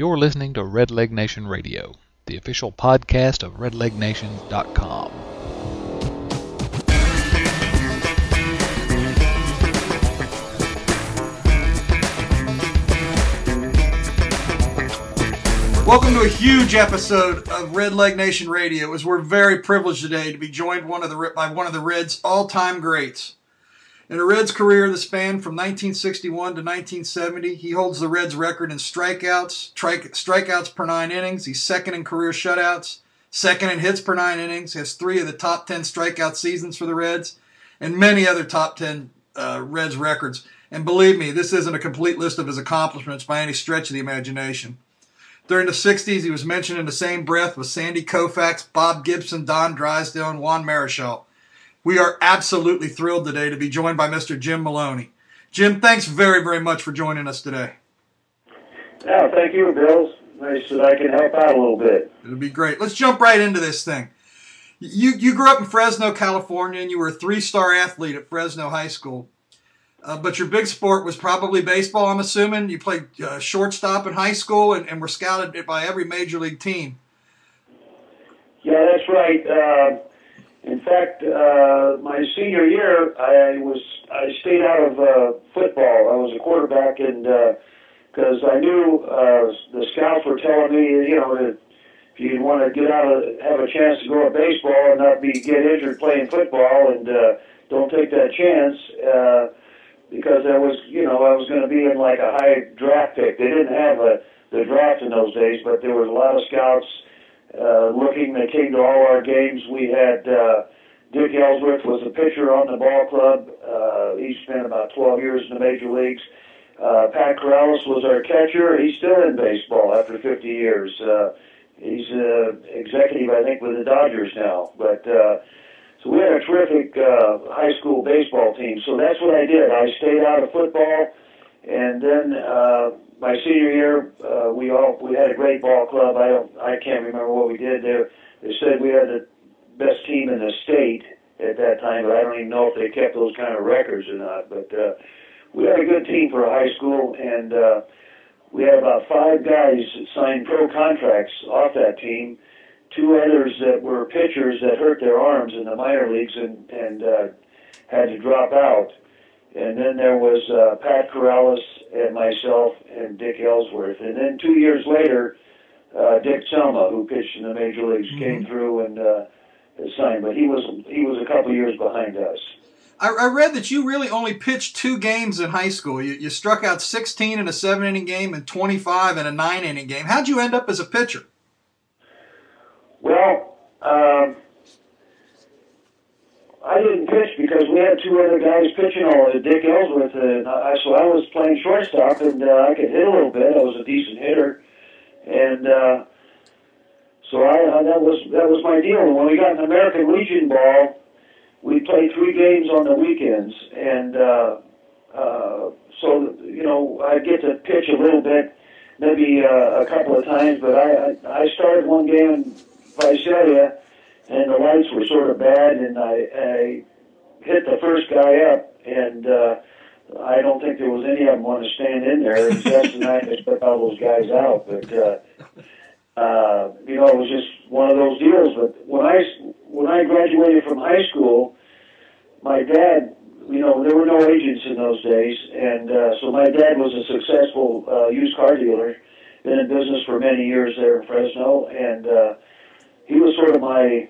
You're listening to Red Leg Nation Radio, the official podcast of redlegnation.com. Welcome to a huge episode of Red Leg Nation Radio. As we're very privileged today to be joined one of the by one of the Reds' all-time greats. In a Reds career that spanned from 1961 to 1970, he holds the Reds record in strikeouts, strikeouts per nine innings. He's second in career shutouts, second in hits per nine innings. Has three of the top 10 strikeout seasons for the Reds, and many other top 10 uh, Reds records. And believe me, this isn't a complete list of his accomplishments by any stretch of the imagination. During the 60s, he was mentioned in the same breath with Sandy Koufax, Bob Gibson, Don Drysdale, and Juan Marichal. We are absolutely thrilled today to be joined by Mr. Jim Maloney. Jim, thanks very, very much for joining us today. Yeah, thank you, Bill. Nice that I can help out a little bit. It'll be great. Let's jump right into this thing. You you grew up in Fresno, California, and you were a three-star athlete at Fresno High School. Uh, but your big sport was probably baseball. I'm assuming you played uh, shortstop in high school and, and, were scouted by every major league team. Yeah, that's right. Uh, in fact, uh, my senior year, I was I stayed out of uh, football. I was a quarterback, and because uh, I knew uh, the scouts were telling me, you know, if you want to get out of have a chance to go to baseball and not be get injured playing football, and uh, don't take that chance. Uh, because I was, you know, I was going to be in like a high draft pick. They didn't have a the draft in those days, but there was a lot of scouts uh, looking. They came to all our games. We had uh, Dick Ellsworth was a pitcher on the ball club. Uh, he spent about 12 years in the major leagues. Uh, Pat Corrales was our catcher. He's still in baseball after 50 years. Uh, he's uh, executive, I think, with the Dodgers now. But uh, so we had a terrific uh, high school baseball team. So that's what I did. I stayed out of football, and then uh, my senior year, uh, we all we had a great ball club. I don't, I can't remember what we did there. They said we had the best team in the state at that time, but I don't even know if they kept those kind of records or not. But uh, we had a good team for a high school, and uh, we had about five guys that signed pro contracts off that team. Two others that were pitchers that hurt their arms in the minor leagues and and uh, had to drop out. And then there was uh, Pat Corrales and myself and Dick Ellsworth. And then two years later, uh, Dick Selma, who pitched in the major leagues, mm-hmm. came through and uh, signed. But he was he was a couple years behind us. I, I read that you really only pitched two games in high school. You, you struck out 16 in a seven inning game and 25 in a nine inning game. How'd you end up as a pitcher? Well, um, I didn't pitch because we had two other guys pitching all of Dick Ellsworth, and I, so I was playing shortstop, and uh, I could hit a little bit. I was a decent hitter, and uh, so I, I that was that was my deal. And when we got an American Legion ball, we played three games on the weekends, and uh, uh, so you know I get to pitch a little bit, maybe uh, a couple of times. But I, I started one game in Visalia and the lights were sort of bad, and I, I hit the first guy up, and uh, I don't think there was any of them want to stand in there. It was just the night they put all those guys out, but uh, uh, you know, it was just one of those deals. But when I when I graduated from high school, my dad, you know, there were no agents in those days, and uh, so my dad was a successful uh, used car dealer, been in business for many years there in Fresno, and uh, he was sort of my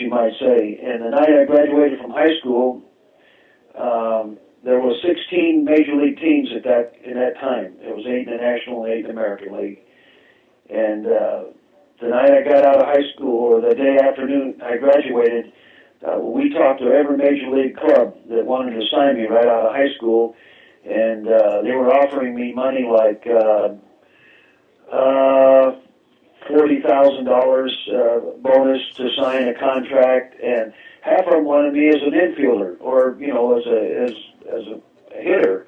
you might say. And the night I graduated from high school, um, there were 16 major league teams at that in that time. It was eight in the National and eight in the American League. And uh, the night I got out of high school, or the day afternoon I graduated, uh, we talked to every major league club that wanted to sign me right out of high school, and uh, they were offering me money like uh, uh, forty thousand uh, dollars bonus to sign a contract, and half of them wanted me as an infielder or you know as a as as a hitter,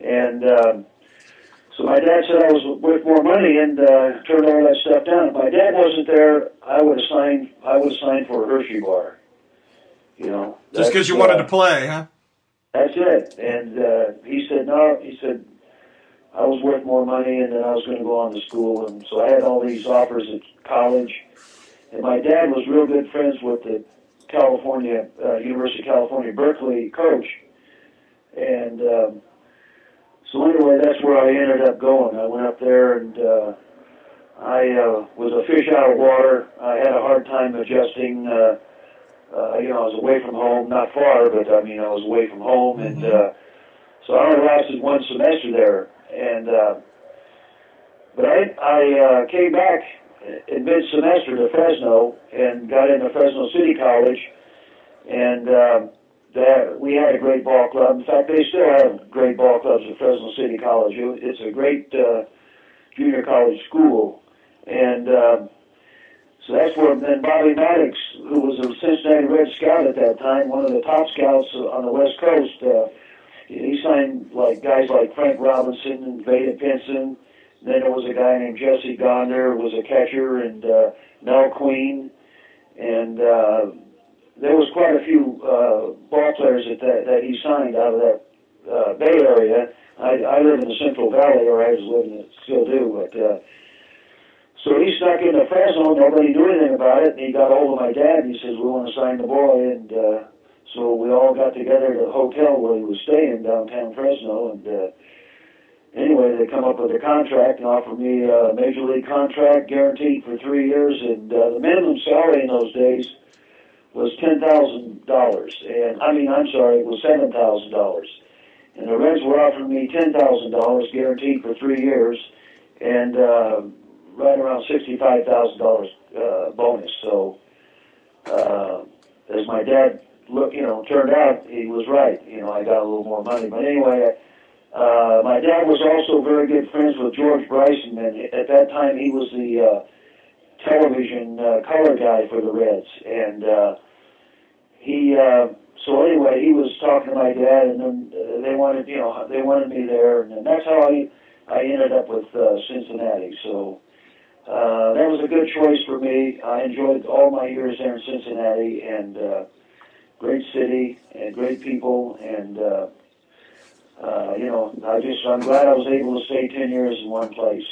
and um, so my dad said I was worth more money and uh, turned all that stuff down. If my dad wasn't there, I would have signed. I would have signed for a Hershey bar. You know, just because you uh, wanted to play, huh? That's it. And uh, he said no. He said I was worth more money, and then I was going to go on to school, and so I had all these offers at college. And my dad was real good friends with the California uh, University of California Berkeley coach, and um, so anyway, that's where I ended up going. I went up there and. Uh, I uh, was a fish out of water. I had a hard time adjusting. Uh, uh, you know, I was away from home, not far, but I mean, I was away from home, and uh, so I only lasted one semester there. And uh, but I I uh, came back in mid semester to Fresno and got into Fresno City College, and uh, that we had a great ball club. In fact, they still have great ball clubs at Fresno City College. It's a great uh, junior college school and uh, so that's where then Bobby Mattick, who was a Cincinnati Red Scout at that time, one of the top scouts on the West Coast, uh, he signed like guys like Frank Robinson and Vada Pinson. Then there was a guy named Jesse Gonder, was a catcher, and uh, Mel Queen, and uh, there was quite a few uh, ball players that, that that he signed out of that uh, Bay Area. I, I live in the Central Valley, or I was living, still do, but. Uh, so he snuck into Fresno. Nobody knew anything about it. And he got hold of my dad. And he says, "We want to sign the boy." And uh, so we all got together at a hotel where he was staying downtown Fresno. And uh, anyway, they come up with a contract and offer me a major league contract, guaranteed for three years. And uh, the minimum salary in those days was ten thousand dollars. And I mean, I'm sorry, it was seven thousand dollars. And the Reds were offering me ten thousand dollars, guaranteed for three years. And uh, right around sixty-five thousand dollars uh, bonus. So, uh, as my dad look, you know, turned out, he was right. You know, I got a little more money. But anyway, uh, my dad was also very good friends with George Bryson, and at that time he was the uh, television uh, color guy for the Reds, and uh, he. Uh, so anyway, he was talking to my dad, and then uh, they wanted, you know, they wanted me there, and that's how I I ended up with uh, Cincinnati. So uh, that was a good choice for me. I enjoyed all my years there in Cincinnati, and uh, great city and great people, and uh, uh, you know, I just I'm glad I was able to stay ten years in one place.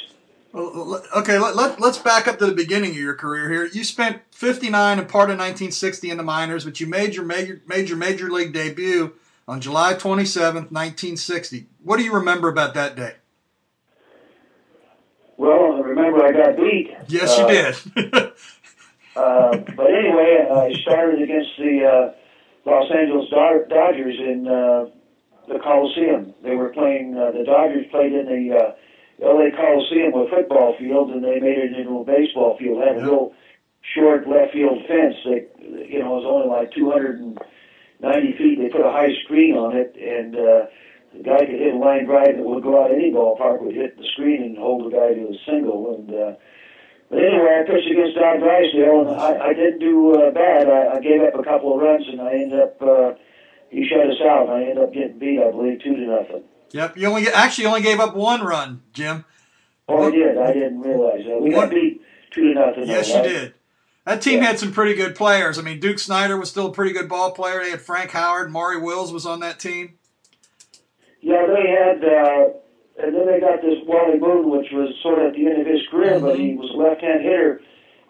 Well, okay, let, let, let's back up to the beginning of your career here. You spent 59 and part of 1960 in the minors, but you made your major, major, major league debut on July 27th, 1960. What do you remember about that day? Well, I remember I got beat. Yes, you Uh, did. Uh, but anyway, I started against the uh, Los Angeles Dodgers in uh, the Coliseum. They were playing. Uh, the Dodgers played in the uh, L.A. Coliseum, a football field, and they made it into a baseball field. It had a Yeah. real short left field fence that you know was only like 290 feet. They put a high screen on it, and uh, the guy could hit a line drive that would go out any ballpark, would hit the screen and hold the guy to a single. And uh, but anyway, I pitched against Don Drysdale, and I, I didn't do uh, bad. I, I gave up a couple of runs, and I ended up. Uh, he shut us out, and I ended up getting beat, I believe, two to nothing. yep, you only actually only gave up one run, Jim. Oh, I did. I didn't realize that. We got beat two to nothing. Yes, you right? did. That team Yeah. had some pretty good players. I mean, Duke Snider was still a pretty good ball player. They had Frank Howard, Maury Wills was on that team. Yeah, they had, uh, and then they got this Wally Moon, which was sort of at the end of his career, but he was a left-hand hitter,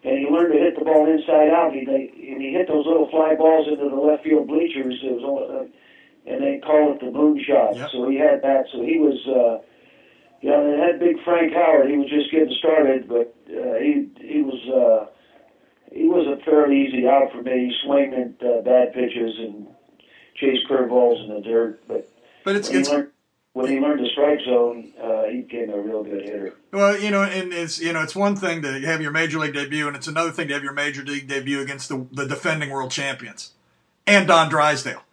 and he learned to hit the ball inside out. He they, and he hit those little fly balls into the left field bleachers. It was only, uh, and they call it the moon shot. Yep. So he had that. So he was, uh, you know, they had big Frank Howard. He was just getting started, but uh, he he was. Uh, he was a fairly easy out for me. He swung at uh, bad pitches and chased curveballs in the dirt, but But it's it's learned, when he learned the strike zone, uh, he became a real good hitter. well, you know, and it's you know, it's one thing to have your major league debut, and it's another thing to have your major league debut against the the defending world champions and Don Drysdale.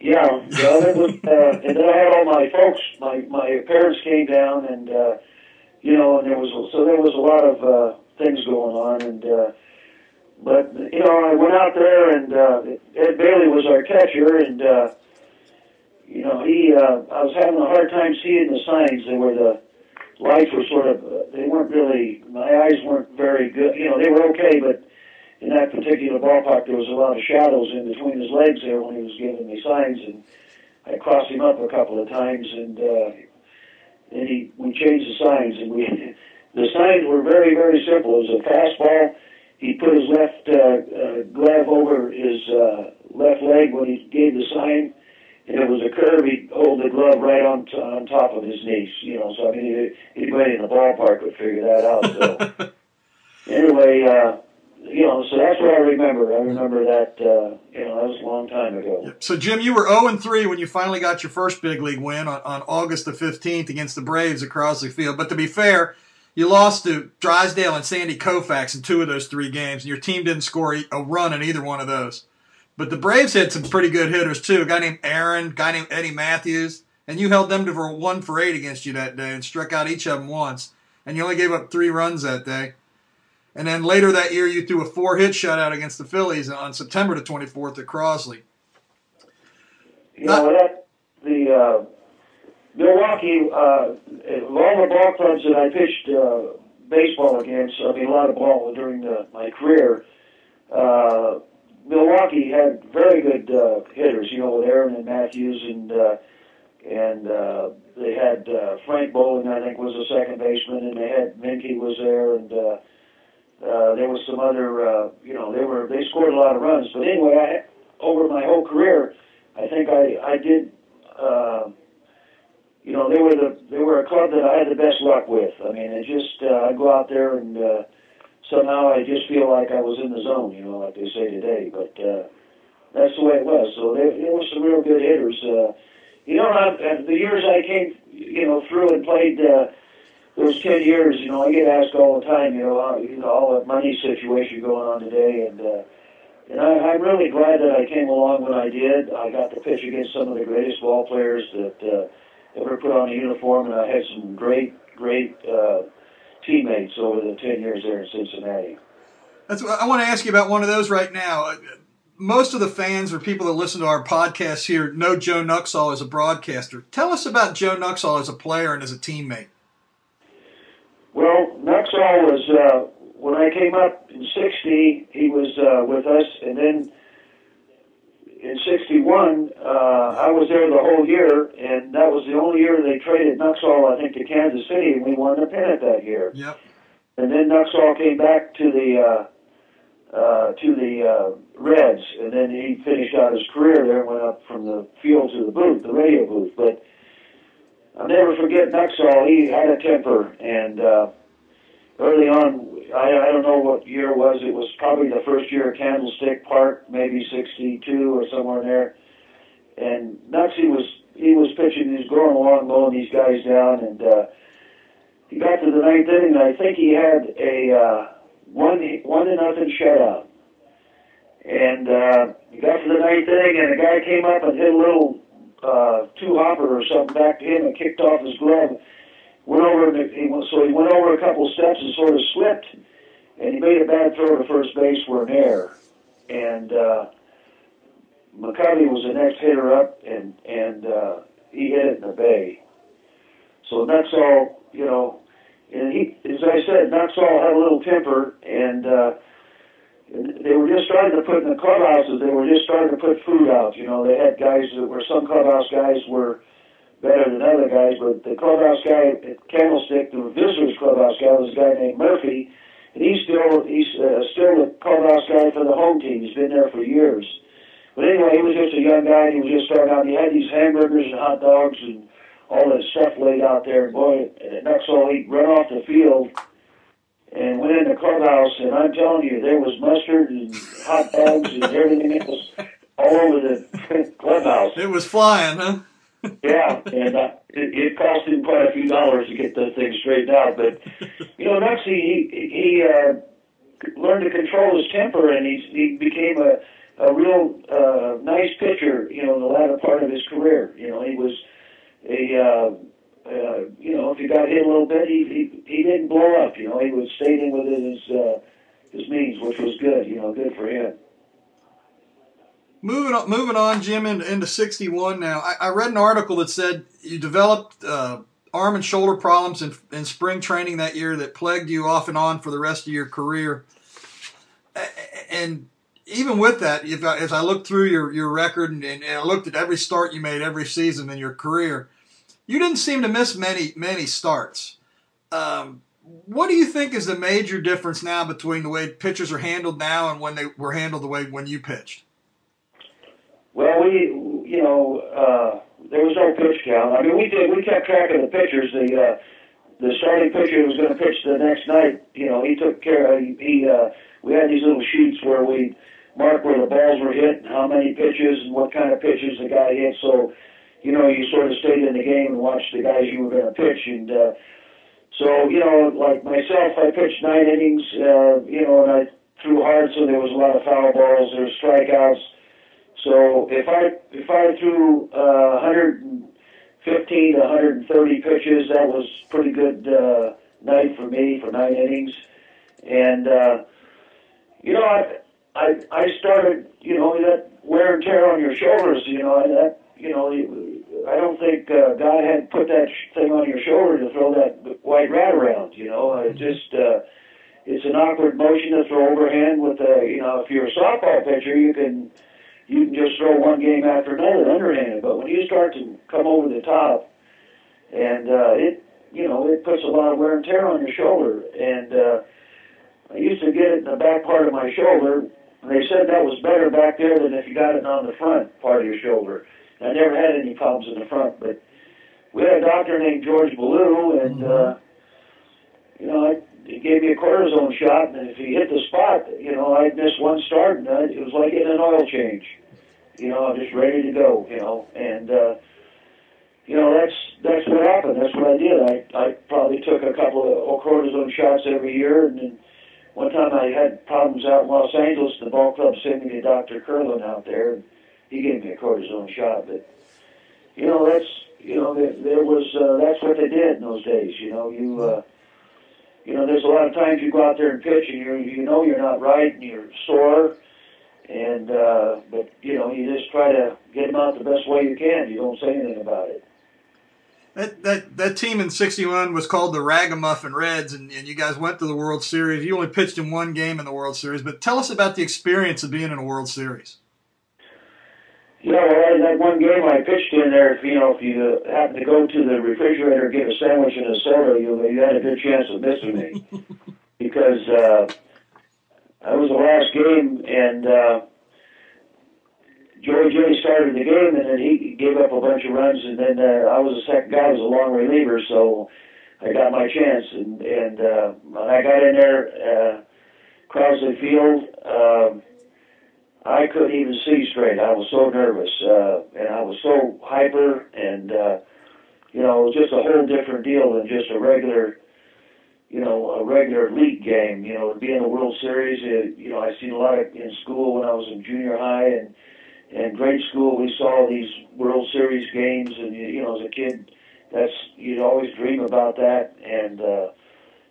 Yeah, yeah that was, uh, and then I had all my folks. My my parents came down, and uh, you know, and there was so there was a lot of uh, things going on, and uh, but you know, I went out there, and uh, Ed Bailey was our catcher, and uh, you know, he uh, I was having a hard time seeing the signs. They were the lights were sort of uh, they weren't really my eyes weren't very good. You know, they were okay, but in that particular ballpark there was a lot of shadows in between his legs there when he was giving me signs, and I crossed him up a couple of times, and uh, and he we changed the signs, and we the signs were very very simple. It was a fastball. He put his left uh, uh, glove over his uh, left leg when he gave the sign, and it was a curve. He'd hold the glove right on t- on top of his knees. You know, so I mean, anybody in the ballpark would figure that out. So anyway. Uh, you know, so that's what I remember. I remember that. Uh, you know, that was a long time ago. So Jim, you were 0 and 3 when you finally got your first big league win on, on August the 15th against the Braves at Crosley Field. But to be fair, you lost to Drysdale and Sandy Koufax in two of those three games, and your team didn't score a run in either one of those. But the Braves had some pretty good hitters too. A guy named Aaron, a guy named Eddie Mathews, and you held them to for one for eight against you that day and struck out each of them once. And you only gave up three runs that day. And then later that year, you threw a four hit shutout against the Phillies on September the 24th at Crosley. You know, that, the uh, Milwaukee, uh, all the ball clubs that I pitched uh, baseball against, I mean, a lot of ball during the, my career, uh, Milwaukee had very good uh, hitters, you know, with Aaron and Mathews and uh, and uh, they had uh, Frank Bolling, I think, was a second baseman, and they had Minky was there, and uh, uh, there was some other, uh, you know, they were they scored a lot of runs. But anyway, I, over my whole career, I think I I did. Uh, you know, they were the they were a club that I had the best luck with. I mean, it just uh, I go out there and uh, somehow I just feel like I was in the zone. You know, like they say today. But uh, that's the way it was. So there, there were some real good hitters. Uh, you know, I, the years I came, you know, through and played. Uh, those ten years, you know, I get asked all the time, you know, uh, you know, all the money situation going on today, and uh, and I, I'm really glad that I came along when I did. I got to pitch against some of the greatest ball players that uh, ever put on a uniform, and I had some great, great uh, teammates over the ten years there in Cincinnati. That's. I want to ask you about one of those right now. Most of the fans or people that listen to our podcast here know Joe Nuxhall as a broadcaster. Tell us about Joe Nuxhall as a player and as a teammate. Well, Nuxhall was uh, when I came up in '60. He was uh, with us, and then in '61, uh, I was there the whole year, and that was the only year they traded Nuxhall, I think, to Kansas City, and we won the pennant that year. Yep. And then Nuxhall came back to the uh, uh, to the uh, Reds, and then he finished out his career there and went up from the field to the booth, the radio booth. But I'll never forget Nuxhall. He had a temper, and uh, early on, I, I don't know what year it was. It was probably the first year at Candlestick Park, maybe '62 or somewhere in there. And Nuxie was he was pitching. He was going along, mowing these guys down, and uh, he got to the ninth inning. And I think he had a uh, one one to nothing shutout. And uh, he got to the ninth inning, and a guy came up and hit a little uh, two hopper or something back to him and kicked off his glove. Went over, and he went, so he went over a couple steps and sort of slipped, and he made a bad throw to first base for an error. And uh, McCovey was the next hitter up, and and uh, he hit it in the bay. So Nuxhall, you know, and he, as I said, Nuxhall had a little temper, and uh, they were just starting to put in the clubhouses. They were just starting to put food out. You know, they had guys that were some clubhouse guys were better than other guys, but the clubhouse guy at Candlestick, the visitors clubhouse guy, was a guy named Murphy, and he's still he's uh, still the clubhouse guy for the home team. He's been there for years. But anyway, he was just a young guy. And he was just starting out. He had these hamburgers and hot dogs and all that stuff laid out there. And boy, at Nuxhall, he'd run off the field and went in the clubhouse, and I'm telling you, there was mustard and hot dogs and everything else all over the clubhouse. It was flying, huh? Yeah, and uh, it, it cost him quite a few dollars to get the thing straightened out. But you know, Nuxie, he he uh, learned to control his temper, and he he became a a real uh, nice pitcher. You know, in the latter part of his career. You know, he was a uh, uh, you know, if he got hit a little bit, he, he he didn't blow up. You know, he was staying within his uh, his means, which was good. You know, good for him. Moving on, moving on, Jim, into, into '61 now. I, I, read an article that said you developed uh, arm and shoulder problems in, in spring training that year that plagued you off and on for the rest of your career. And even with that, if I, as I looked through your, your record and, and, I looked at every start you made every season in your career, you didn't seem to miss many many starts. Um, what do you think is the major difference now between the way pitchers are handled now and when they were handled the way when you pitched? Well, we, you know, uh, there was no pitch count. I mean, we did. We kept track of the pitchers. The uh, the starting pitcher was going to pitch the next night, you know, he took care. Of, he, uh, we had these little sheets where we mark where the balls were hit, and how many pitches, and what kind of pitches the guy hit. So, you know, you sort of stayed in the game and watched the guys you were going to pitch, and. Uh, so, you know, like myself, I pitched nine innings, uh, you know, and I threw hard, so there was a lot of foul balls, there were strikeouts. So if I if I threw uh, 115 to 130 pitches, that was pretty good uh, night for me for nine innings. And uh, you know, I I I started, you know, that wear and tear on your shoulders, you know, that you know, I don't think uh, God had put that thing on your shoulder to throw that white rat around. You know, it just uh, it's an awkward motion to throw overhand with a you know if you're a softball pitcher you can you can just throw one game after another underhanded, but when you start to come over the top and uh, it you know it puts a lot of wear and tear on your shoulder and uh, I used to get it in the back part of my shoulder. And they said that was better back there than if you got it on the front part of your shoulder. I never had any problems in the front, but we had a doctor named George Ballou, and Mm-hmm. uh, you know, I, he gave me a cortisone shot, and if he hit the spot, you know, I'd miss one start, and I, it was like getting an oil change. You know, I'm just ready to go. You know, and uh, you know that's that's what happened. That's what I did. I I probably took a couple of cortisone shots every year, and then one time I had problems out in Los Angeles. The ball club sent me to Dr. Kerlan out there. And, he gave me a cortisone shot, but you know that's you know there, there was uh, that's what they did in those days. You know you uh, you know there's a lot of times you go out there and pitch and you you know you're not right and you're sore, and uh, but you know you just try to get them out the best way you can. You don't say anything about it. That, that that team in '61 was called the Ragamuffin Reds, and, and you guys went to the World Series. You only pitched in one game in the World Series, but tell us about the experience of being in a World Series. Yeah, well, in that one game I pitched in there, if you know, if you uh, happen to go to the refrigerator, and get a sandwich and a soda, you you had a good chance of missing me because uh, that was the last game, and uh, Joey Jay started the game, and then he gave up a bunch of runs, and then uh, I was the second guy, I was a long reliever, so I got my chance, and and uh, when I got in there, uh, Crosley Field. Um, I couldn't even see straight. I was so nervous, uh, and I was so hyper, and uh, you know, it was just a whole different deal than just a regular, you know, a regular league game. You know, to be in the World Series, it, you know, I seen a lot of in school when I was in junior high and and grade school. We saw these World Series games, and you, you know, as a kid, that's you'd always dream about that, and uh,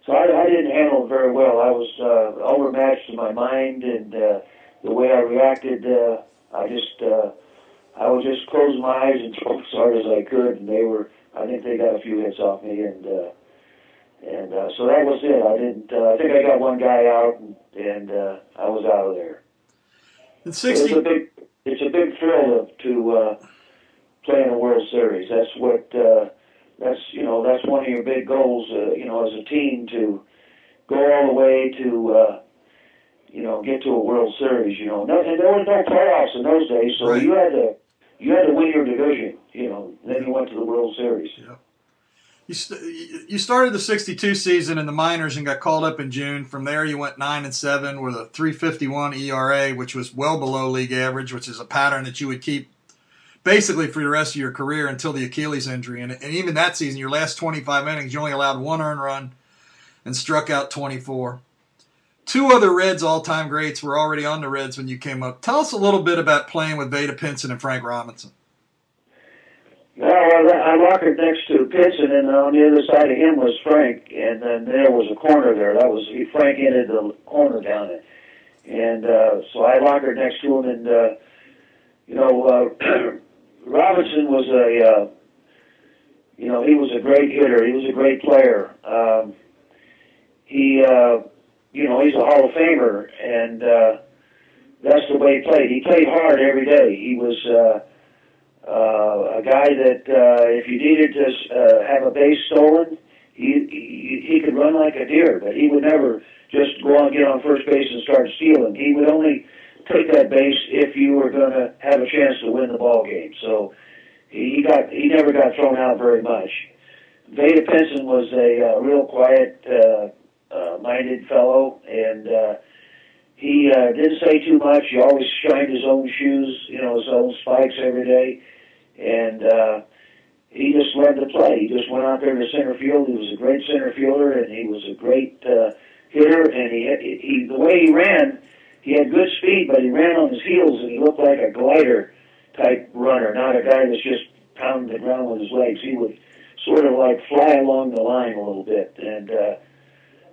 so I, I didn't handle it very well. I was uh, overmatched in my mind and. Uh, the way I reacted, uh, I just uh, I would just close my eyes and throw as hard as I could, and they were. I think they got a few hits off me, and uh, and uh, so that was it. I didn't. Uh, I think I got one guy out, and, and uh, I was out of there. In It's '60, a big. It's a big thrill to, to uh, play in a World Series. That's what. Uh, that's you know that's one of your big goals. Uh, you know, as a team to go all the way to. Uh, you know, get to a World Series. You know, no, and there was no playoffs in those days, so Right. you had to you had to win your division. You know, then you went to the World Series. you, st- you started the '62 season in the minors and got called up in June. From there, you went nine and seven with a 3.51 ERA, which was well below league average, which is a pattern that you would keep basically for the rest of your career until the Achilles injury. And, and even that season, your last 25 innings, you only allowed one earned run and struck out 24. Two other Reds all-time greats were already on the Reds when you came up. Tell us a little bit about playing with Vada Pinson and Frank Robinson. Well, I, lockered next to Pinson, and on the other side of him was Frank, and then there was a corner there. That was Frank ended the corner down it, and uh, so I lockered next to him, and uh, you know, uh, Robinson was a, uh, you know, he was a great hitter. He was a great player. Um, he, uh, you know, he's a Hall of Famer, and uh, that's the way he played. He played hard every day. He was. Uh, uh, a guy that uh, if you needed to uh, have a base stolen, he, he he could run like a deer, but he would never just go on get on first base and start stealing. He would only take that base if you were going to have a chance to win the ball game. So he, got he never got thrown out very much. Vada Pinson was a uh, real quiet uh, uh, minded fellow, and uh, he uh, didn't say too much. He always shined his own shoes, you know, his own spikes every day, and uh, he just learned to play. He just went out there to center field. He was a great center fielder, and he was a great uh, hitter. And he, he the way he ran, he had good speed, but he ran on his heels, and he looked like a glider type runner, not a guy that's just pounding the ground with his legs. He would sort of like fly along the line a little bit, and uh,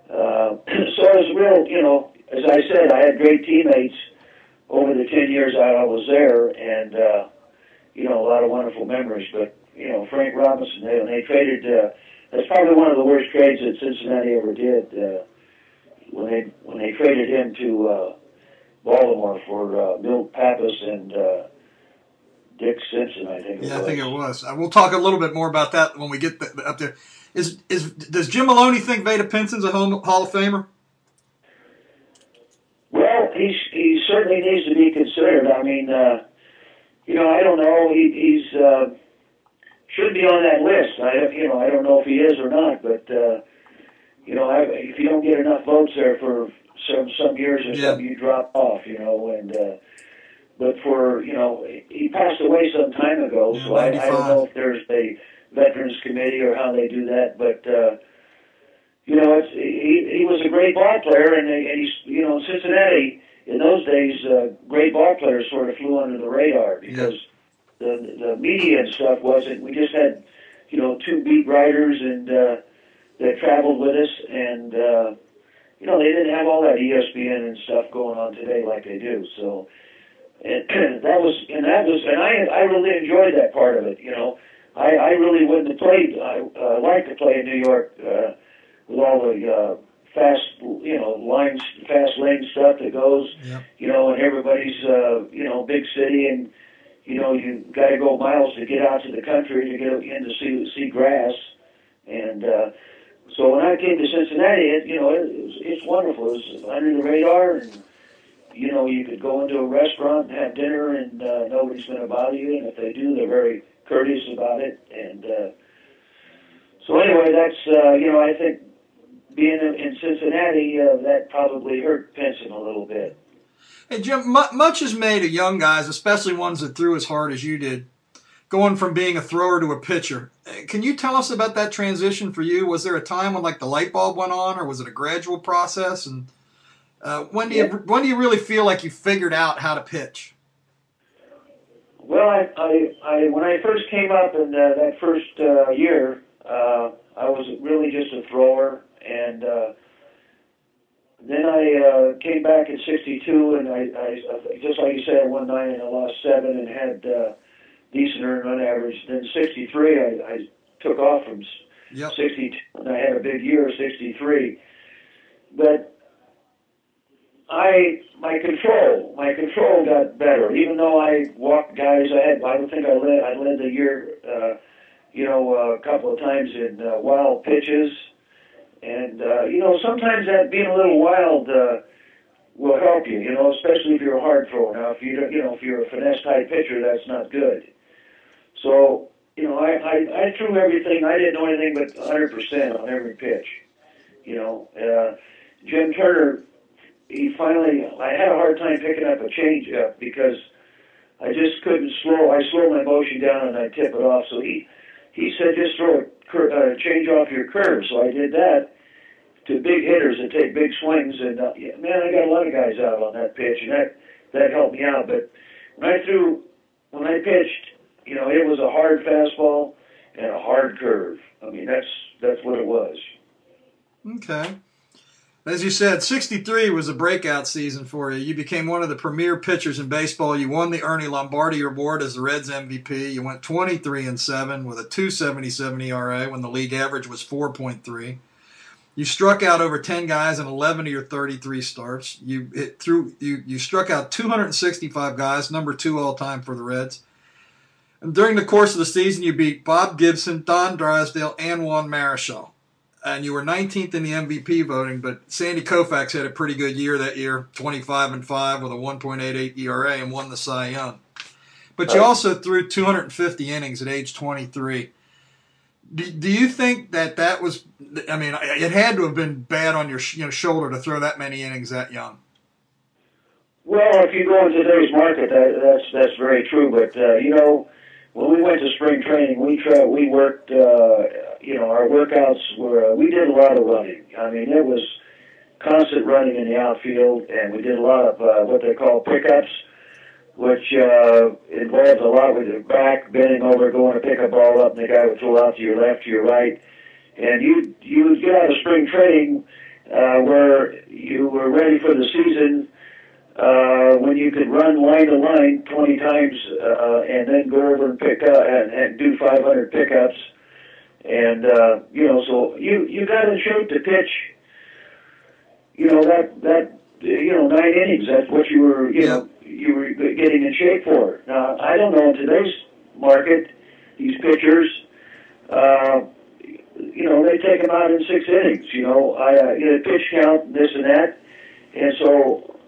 uh, so it was real. You know, as I said, I had great teammates over the ten years I was there, and uh, you know, a lot of wonderful memories. But you know, Frank Robinson, they, they traded. Uh, that's probably one of the worst trades that Cincinnati ever did. Uh, when they when they traded him to uh, Baltimore for uh, Milt Pappas and uh, Dick Simpson, I think. Yeah, I think it was. Uh, we'll talk a little bit more about that when we get the, up there. Is is does Jim Maloney think Vada Pinson's a Hall of Famer? Well, he's he certainly needs to be considered. I mean, uh, you know, I don't know. He, he's uh, should be on that list. I you know I don't know if he is or not, but uh, you know, I, if you don't get enough votes there for some some years or Yeah. something, you drop off. You know, and uh, but for you know, he passed away some time ago, Yeah, so I, I don't know if there's a veterans committee or how they do that, but. uh you know, it's, he he was a great ball player, and, and he's you know Cincinnati in those days, uh, great ball players sort of flew under the radar because the the media and stuff wasn't. We just had you know two beat writers and uh, that traveled with us, and uh, you know they didn't have all that ESPN and stuff going on today like they do. So and that was and that was and I I really enjoyed that part of it. You know, I I really wouldn't have played. I uh, liked to play in New York. Uh, with all the uh, fast, you know, lines, fast lane stuff that goes, Yep. you know, and everybody's, uh, you know, big city, and you know, you got to go miles to get out to the country to get in to see see grass, and uh, so when I came to Cincinnati, it, you know, it, it was, it's wonderful. It was under the radar, and you know, you could go into a restaurant and have dinner, and uh, nobody's going to bother you, and if they do, they're very courteous about it, and. Uh, so anyway, that's uh, you know I think being in, in Cincinnati uh, that probably hurt Pinson a little bit. Hey Jim, mu- much is made of young guys, especially ones that threw as hard as you did, going from being a thrower to a pitcher. Can you tell us about that transition for you? Was there a time when like the light bulb went on, or was it a gradual process? And uh, when do you when do you really feel like you figured out how to pitch? Well, I, I, I when I first came up in uh, that first uh, year, uh, I was really just a thrower, and uh, then I uh, came back in '62, and I, I, just like you said, I won nine and I lost seven, and had uh, decent earned run average. Then '63, I, I took off from Yep. 62, and I had a big year, 63. But I, my control, my control got better. Even though I walked guys, ahead, I don't think I led, I led the year, uh, you know, a couple of times in uh, wild pitches. And, uh, you know, sometimes that being a little wild, uh, will help you, you know, especially if you're a hard thrower. Now, if you don't, you know, if you're a finesse type pitcher, that's not good. So, you know, I, I, I threw everything. I didn't know anything but 100% on every pitch. You know, uh, Jim Turner, he finally, I had a hard time picking up a change up because I just couldn't slow, I slow my motion down and I tip it off. So he, he said, just throw a cur- uh, change off your curve. So I did that to big hitters that take big swings. And uh, yeah, man, I got a lot of guys out on that pitch, and that that helped me out. But when I threw, when I pitched, you know, it was a hard fastball and a hard curve. I mean, that's that's what it was. Okay. As you said, 63 was a breakout season for you. You became one of the premier pitchers in baseball. You won the Ernie Lombardi Award as the Reds MVP. You went 23 and 7 with a 277 ERA when the league average was 4.3. You struck out over 10 guys in 11 of your 33 starts. You hit through you you struck out 265 guys, number 2 all time for the Reds. And during the course of the season, you beat Bob Gibson, Don Drysdale, and Juan Marichal. And you were 19th in the MVP voting, but Sandy Koufax had a pretty good year that year, 25 and 5 with a 1.88 ERA and won the Cy Young. But you also threw 250 innings at age 23. Do, do you think that that was? I mean, it had to have been bad on your you know, shoulder to throw that many innings that young. Well, if you go in today's market, that, that's that's very true. But uh, you know, when we went to spring training, we tried, we worked. Uh, you know, our workouts were uh, we did a lot of running. I mean, it was constant running in the outfield, and we did a lot of uh, what they call pickups which uh, involves a lot with your back bending over, going to pick a ball up, and the guy would throw out to your left, to your right, and you you would get out of spring training uh, where you were ready for the season uh, when you could run line to line 20 times uh, and then go over and pick up and, and do 500 pickups, and uh, you know so you you got in shape to pitch. You know that that you know nine innings. That's what you were you know you were getting in shape for. Now, I don't know in today's market, these pitchers, uh, you know, they take them out in six innings. You know, I uh, you know, pitch count, this and that, and so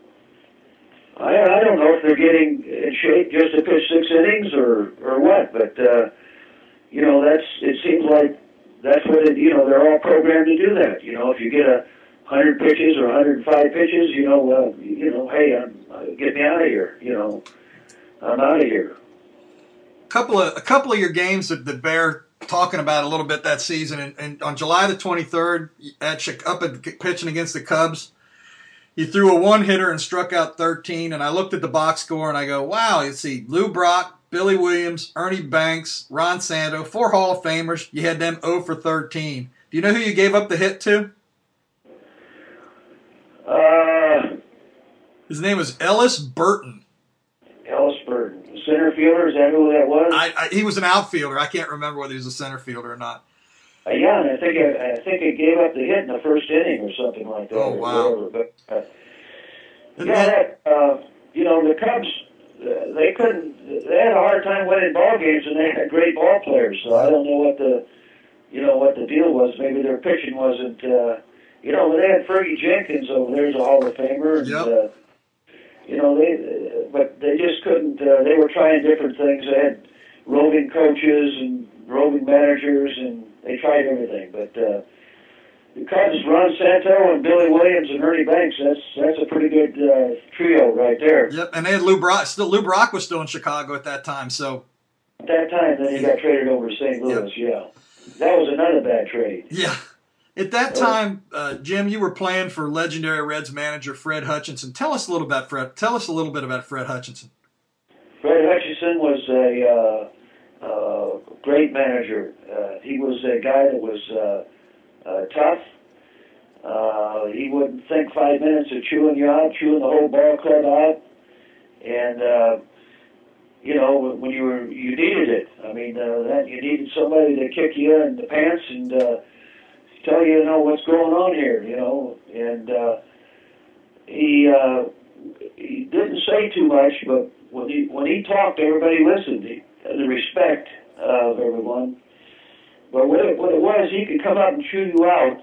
I I don't know if they're getting in shape just to pitch six innings or or what, but uh, you know, that's it seems like that's what it, you know they're all programmed to do that. You know, if you get a 100 pitches or 105 pitches, you know, uh, you know, hey, I'm, uh, get me out of here. You know, I'm out of here. Couple of a couple of your games that, that bear talking about a little bit that season, and, and on July the 23rd, at up at pitching against the Cubs, you threw a one hitter and struck out 13. And I looked at the box score and I go, wow, you see Lou Brock, Billy Williams, Ernie Banks, Ron Santo, four Hall of Famers. You had them 0 for 13. Do you know who you gave up the hit to? Uh, His name was Ellis Burton. Ellis Burton, center fielder. Is that who that was? I, I, he was an outfielder. I can't remember whether he was a center fielder or not. Uh, yeah, and I think I, I think he gave up the hit in the first inning or something like that. Oh wow! But uh, yeah, that uh, you know the Cubs. They couldn't. They had a hard time winning ball games, and they had great ball players. So I don't know what the, you know, what the deal was. Maybe their pitching wasn't. Uh, you know, they had Fergie Jenkins over there as a Hall of Famer. And, yep. uh, you know, they, uh, but they just couldn't. Uh, they were trying different things. They had roving coaches and roving managers, and they tried everything. But uh, Cubs, Ron Santo and Billy Williams and Ernie Banks. That's that's a pretty good uh, trio right there. Yep, and they had Lou Brock. Still, Lou Brock was still in Chicago at that time. So at that time, then he got traded over to St. Louis. Yep. Yeah, that was another bad trade. Yeah. At that time, uh, Jim, you were playing for legendary Reds manager Fred Hutchinson. Tell us a little about Fred. Tell us a little bit about Fred Hutchinson. Fred Hutchinson was a uh, uh, great manager. Uh, he was a guy that was uh, tough. Uh, he wouldn't think five minutes of chewing you out, chewing the whole ball club out, and uh, you know when you were you needed it. I mean, uh, that you needed somebody to kick you in the pants and. Uh, tell you, you know, what's going on here, you know. And uh, he uh, he didn't say too much, but when he when he talked, everybody listened. He, the respect of everyone. But what it, what it was, he could come up and chew you out,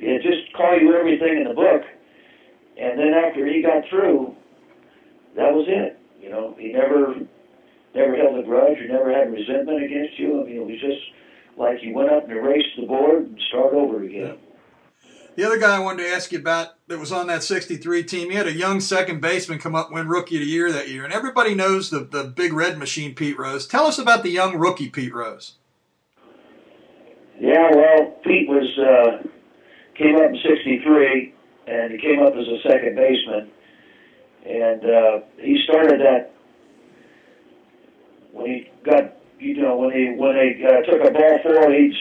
and just call you everything in the book, and then after he got through, that was it. You know, he never never held a grudge or never had resentment against you. I mean, it was just like he went up and erased the board and start over again. The other guy I wanted to ask you about that was on that 63 team, he had a young second baseman come up win Rookie of the Year that year. And everybody knows the, the big red machine, Pete Rose. Tell us about the young rookie, Pete Rose. Yeah, well, Pete was uh, came up in 63, and he came up as a second baseman. And uh, he started that when he got you know, when he when they uh, took a ball forward, he'd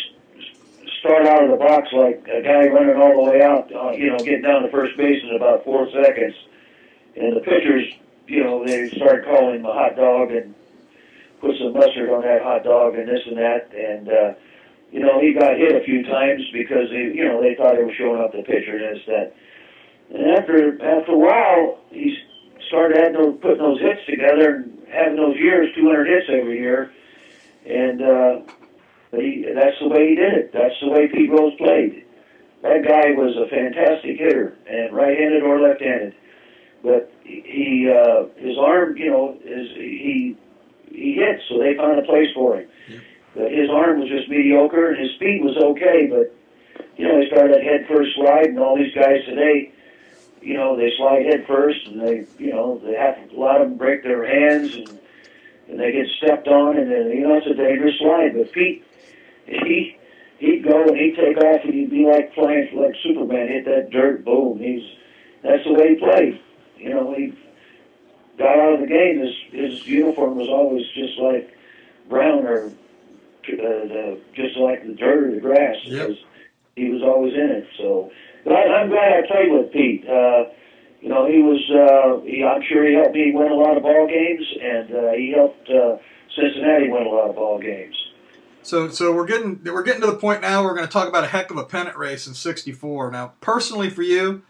start out of the box like a guy running all the way out, uh, you know, getting down to first base in about four seconds. And the pitchers, you know, they started calling him a hot dog and put some mustard on that hot dog and this and that. And, uh, you know, he got hit a few times because, he, you know, they thought he was showing up the pitcher and this, that. And after, after a while, he started adding those, putting those hits together and having those years, 200 hits every year, and uh, he, that's the way he did it. That's the way Pete Rose played. That guy was a fantastic hitter, and right-handed or left-handed. But he, uh, his arm, you know, is he he hit, so they found a place for him. Yep. But his arm was just mediocre, and his speed was okay. But you know, he started that head first slide, and all these guys today, you know, they slide head first, and they, you know, they have a lot of them break their hands, and and they get stepped on, and then you know it's a dangerous slide. But Pete, he he'd go and he'd take off, and he'd be like flying like Superman, hit that dirt, boom. He's that's the way he played. You know, he got out of the game. His his uniform was always just like brown or uh, just like the dirt or the grass yep. because he was always in it. So, but I, I'm glad I played with Pete. Uh, you know, he was. Uh, he, I'm sure he helped me win a lot of ball games, and uh, he helped uh, Cincinnati win a lot of ball games. So, so we're getting we're getting to the point now. We're going to talk about a heck of a pennant race in '64. Now, personally for you,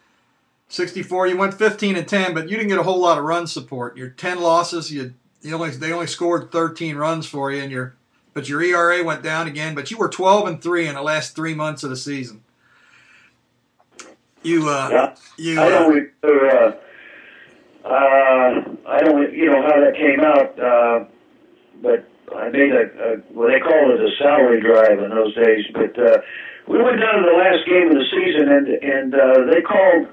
64, you went 15 and 10, but you didn't get a whole lot of run support. Your 10 losses, you, you only they only scored 13 runs for you, and your but your ERA went down again. But you were 12 and three in the last three months of the season. You, uh, yeah. you. I don't uh, remember. Uh, uh, I don't, you know, how that came out, uh, but I made a, a well, they called it a salary drive in those days. But uh, we went down to the last game of the season, and and uh, they called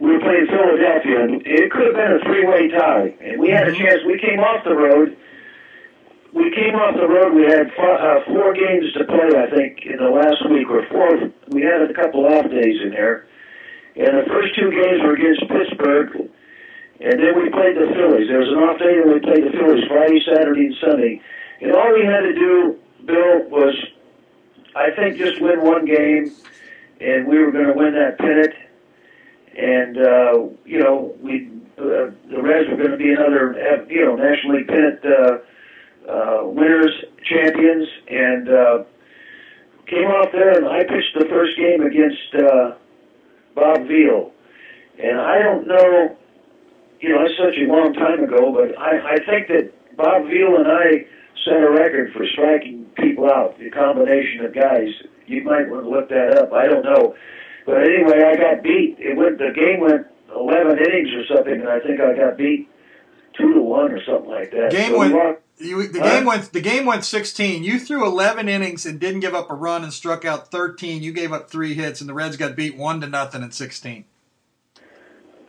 we were playing Philadelphia, and it could have been a three-way tie. And we had a chance. We came off the road. We came off the road. We had four, uh, four games to play, I think, in the last week or four. We had a couple off days in there, and the first two games were against Pittsburgh, and then we played the Phillies. There was an off day, and we played the Phillies Friday, Saturday, and Sunday. And all we had to do, Bill, was I think just win one game, and we were going to win that pennant and uh, you know we uh, the Reds were going to be another uh, you know National League pennant uh, uh, winners, champions, and uh, came off there and I pitched the first game against uh, Bob Veale, and I don't know, you know, it's such a long time ago, but I, I think that Bob Veale and I set a record for striking people out. The combination of guys, you might want to look that up. I don't know. But anyway, I got beat. It went. The game went 11 innings or something, and I think I got beat two to one or something like that. Game so went. You, the huh? game went. The game went 16. You threw 11 innings and didn't give up a run and struck out 13. You gave up three hits, and the Reds got beat one to nothing in 16.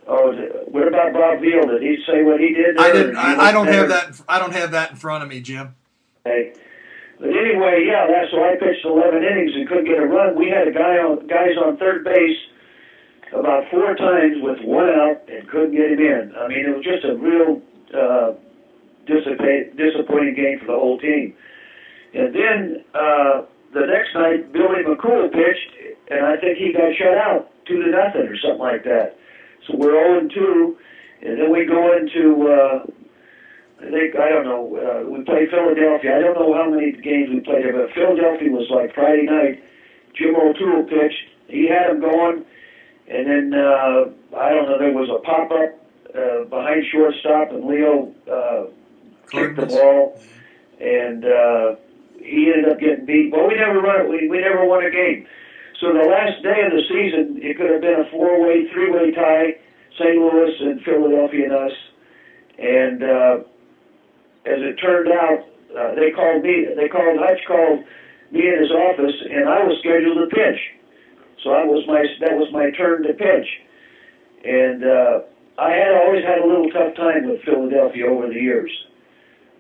Oh, what about Bob Veale? Did he say what he did? I didn't. I, I don't have that. I don't have that in front of me, Jim. Hey, but anyway, yeah, that's why I pitched 11 innings and couldn't get a run. We had a guy on guys on third base about four times with one out and couldn't get him in. I mean, it was just a real uh, disappointing game for the whole team. And then uh, the next night, Billy McCool pitched, and I think he got shut out two to nothing or something like that. So we're 0 2, and then we go into uh, I think I don't know. Uh, we played Philadelphia. I don't know how many games we played there, but Philadelphia was like Friday night. Jim O'Toole pitched. He had him going, and then uh, I don't know. There was a pop up uh, behind shortstop, and Leo uh, kicked the ball, and uh, he ended up getting beat. But we never run. We we never won a game. So the last day of the season, it could have been a four-way, three-way tie: St. Louis and Philadelphia and us. And uh, as it turned out, uh, they called me. They called Hutch called me in his office, and I was scheduled to pitch. So I was my that was my turn to pitch, and uh, I had always had a little tough time with Philadelphia over the years,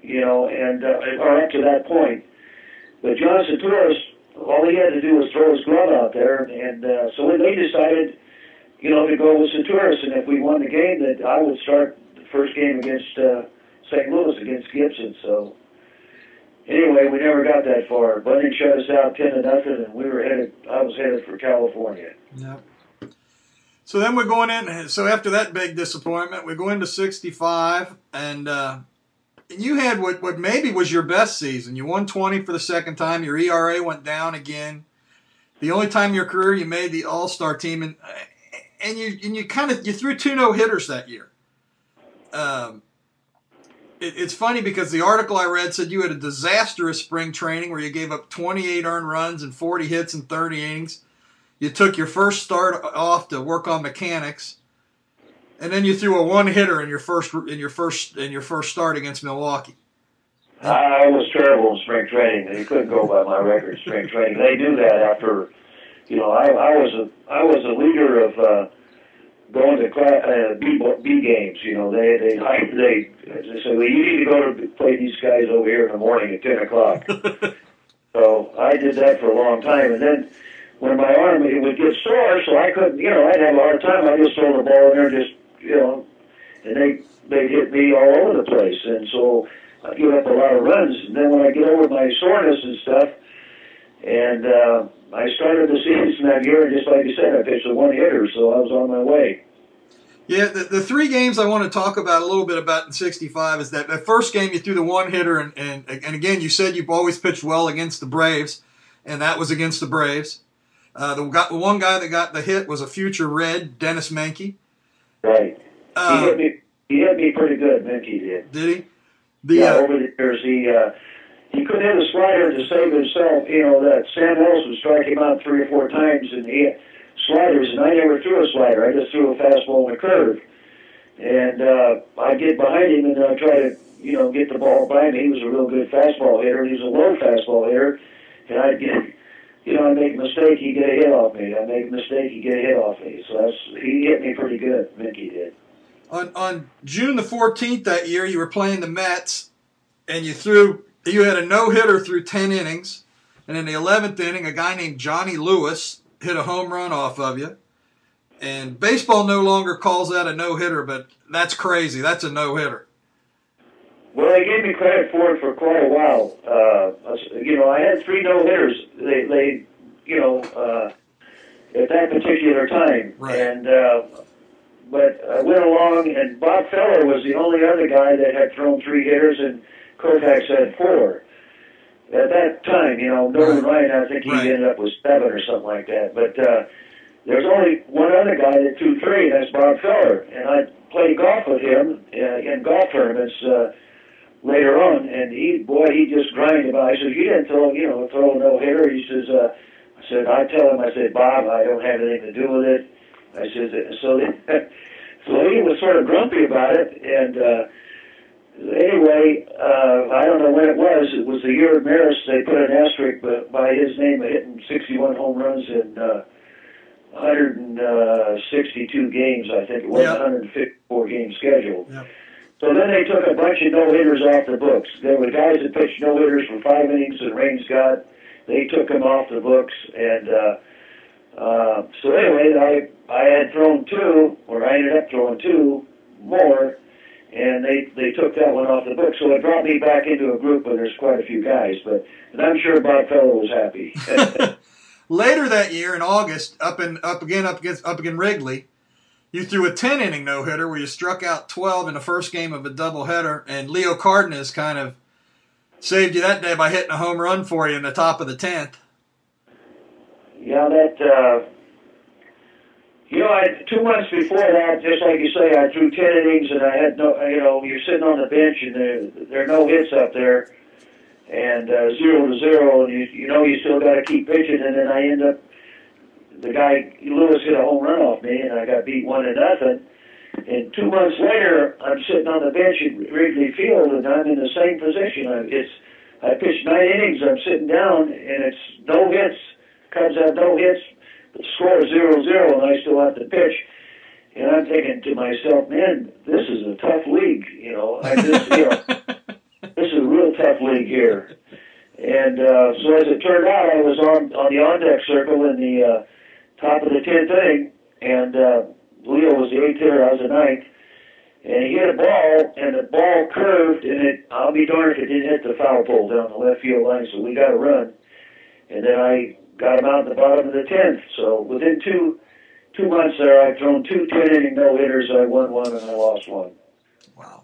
you know, and uh, or up to that point. But John Tsitouris, all he had to do was throw his glove out there, and uh, so they decided, you know, to go with Saturis, and if we won the game, that I would start the first game against. Uh, St. Louis against Gibson. So anyway, we never got that far. Bunning shut us out ten to nothing, and we were headed. I was headed for California. Yep. So then we're going in. So after that big disappointment, we go into '65, and uh, you had what what maybe was your best season. You won 20 for the second time. Your ERA went down again. The only time in your career you made the All Star team, and and you and you kind of you threw two no hitters that year. um, it, it's funny because the article I read said you had a disastrous spring training where you gave up 28 earned runs and 40 hits in 30 innings. You took your first start off to work on mechanics, and then you threw a one hitter in your first in your first in your first start against Milwaukee. I was terrible in spring training. You couldn't go by my record in spring training. They do that after, you know, I, I was a I was a leader of uh, going to class, uh, B, B games. You know, they they they they say, well, you need to go to play these guys over here in the morning at ten o'clock. so I did that for a long time, and then when my arm it would get sore, so I couldn't, you know, I'd have a hard time. I just throw the ball in there, and just you know, and they they hit me all over the place, and so I give up a lot of runs. And then when I get over my soreness and stuff, and uh, I started the season that year, and just like you said, I pitched a one hitter, so I was on my way. Yeah, the, the three games I want to talk about a little bit about in '65 is that the first game you threw the one hitter, and, and and again you said you've always pitched well against the Braves, and that was against the Braves. Uh, the, got, the one guy that got the hit was a future Red, Denis Menke. Right. Uh, he hit me. He hit me pretty good. Menke did. Did he? The, yeah. Uh, over the years, he uh, he couldn't hit a slider to save himself. You know that Sam would strike him out three or four times, and he sliders, and I never threw a slider. I just threw a fastball and a curve. And uh, I get behind him, and I try to you know get the ball by me. He was a real good fastball hitter. He was a low fastball hitter, and I'd get you know, I make a mistake, he get a hit off me. I make a mistake, he get a hit off me. So that's he hit me pretty good. Mickey did. On on June the fourteenth that year, you were playing the Mets, and you threw you had a no hitter through ten innings, and in the eleventh inning, a guy named Johnny Lewis hit a home run off of you. And baseball no longer calls that a no hitter, but that's crazy. That's a no hitter. Well, they gave me credit for it for quite a while. Uh, you know, I had three no hitters. They, they, you know, uh, at that particular time, right. and uh, but I went along, and Bob Feller was the only other guy that had thrown three hitters, and Koufax had four. At that time, you know, Nolan right. Ryan, I think he right. ended up with seven or something like that. But uh, there's only one other guy that threw three, and that's Bob Feller. And I played golf with him uh, in golf tournaments. Uh, later on, and he, boy, he just grinded about. He says, "You didn't throw, you know, throw no hitter." He says, uh, "I said, I tell him, I said, Bob, I don't have anything to do with it." I said, so, so he was sort of grumpy about it, and uh, anyway, uh, I don't know when it was. It was the year of Maris. They put an asterisk but by his name, hitting 61 home runs in. Uh, 162 games, I think it was, Yep. 154 games scheduled. Yep. So then they took a bunch of no hitters off the books. There were guys that pitched no hitters for five innings and rain got. They took them off the books, and uh, uh, so anyway, I I had thrown two, or I ended up throwing two more, and they they took that one off the books. So it brought me back into a group where there's quite a few guys. But and I'm sure Bob Feller was happy. Later that year in August, up in up again up against up again Wrigley, you threw a ten inning no hitter where you struck out twelve in the first game of a doubleheader, and Leo Cardenas kind of saved you that day by hitting a home run for you in the top of the tenth. Yeah, that. Uh, you know, I, two months before that, just like you say, I threw ten innings and I had no. You know, you're sitting on the bench and there there are no hits up there, and uh, zero to zero, and you you know you still got to keep pitching, and then I end up. The guy Lewis hit a home run off me, and I got beat one to nothing. And two months later, I'm sitting on the bench at Wrigley Field, and I'm in the same position. I, it's I pitched nine innings. I'm sitting down, and it's no hits. Cubs have no hits. The score is zero zero, and I still have to pitch. And I'm thinking to myself, man, this is a tough league. You know, I just, you know, this is a real tough league here. And uh, so as it turned out, I was on on the on deck circle in the uh, top of the tenth inning, and uh, Leo was the eighth hitter. I was the ninth. And he hit a ball, and the ball curved, and it, I'll be darned if it didn't hit the foul pole down the left field line, so we got a run. And then I got him out in the bottom of the 10th. So within two two months there, I've thrown two 10 inning no hitters. I won one and I lost one. Wow.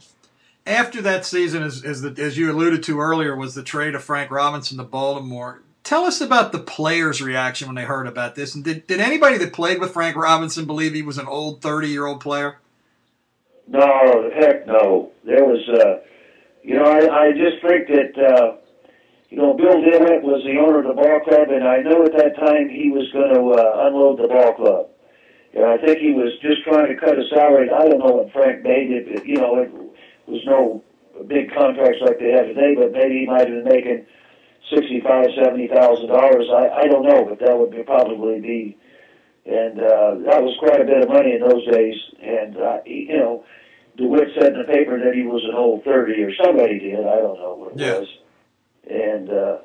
After that season, as as, the, as you alluded to earlier, was the trade of Frank Robinson to Baltimore. Tell us about the players' reaction when they heard about this. And did, did anybody that played with Frank Robinson believe he was an old 30 year old player? No, heck no. There was, uh, you know, I, I just think that, uh, you know, Bill DeWitt was the owner of the ball club, and I know at that time he was going to uh, unload the ball club. And I think he was just trying to cut a salary. I don't know what Frank made. It, it you know, it was no big contracts like they have today, but maybe he might have been making sixty-five, seventy thousand dollars. I I don't know, but that would be probably be, and uh, that was quite a bit of money in those days. And uh, he, you know, DeWitt said in the paper that he was an old thirty, or somebody did. I don't know what it Yeah. was. And uh,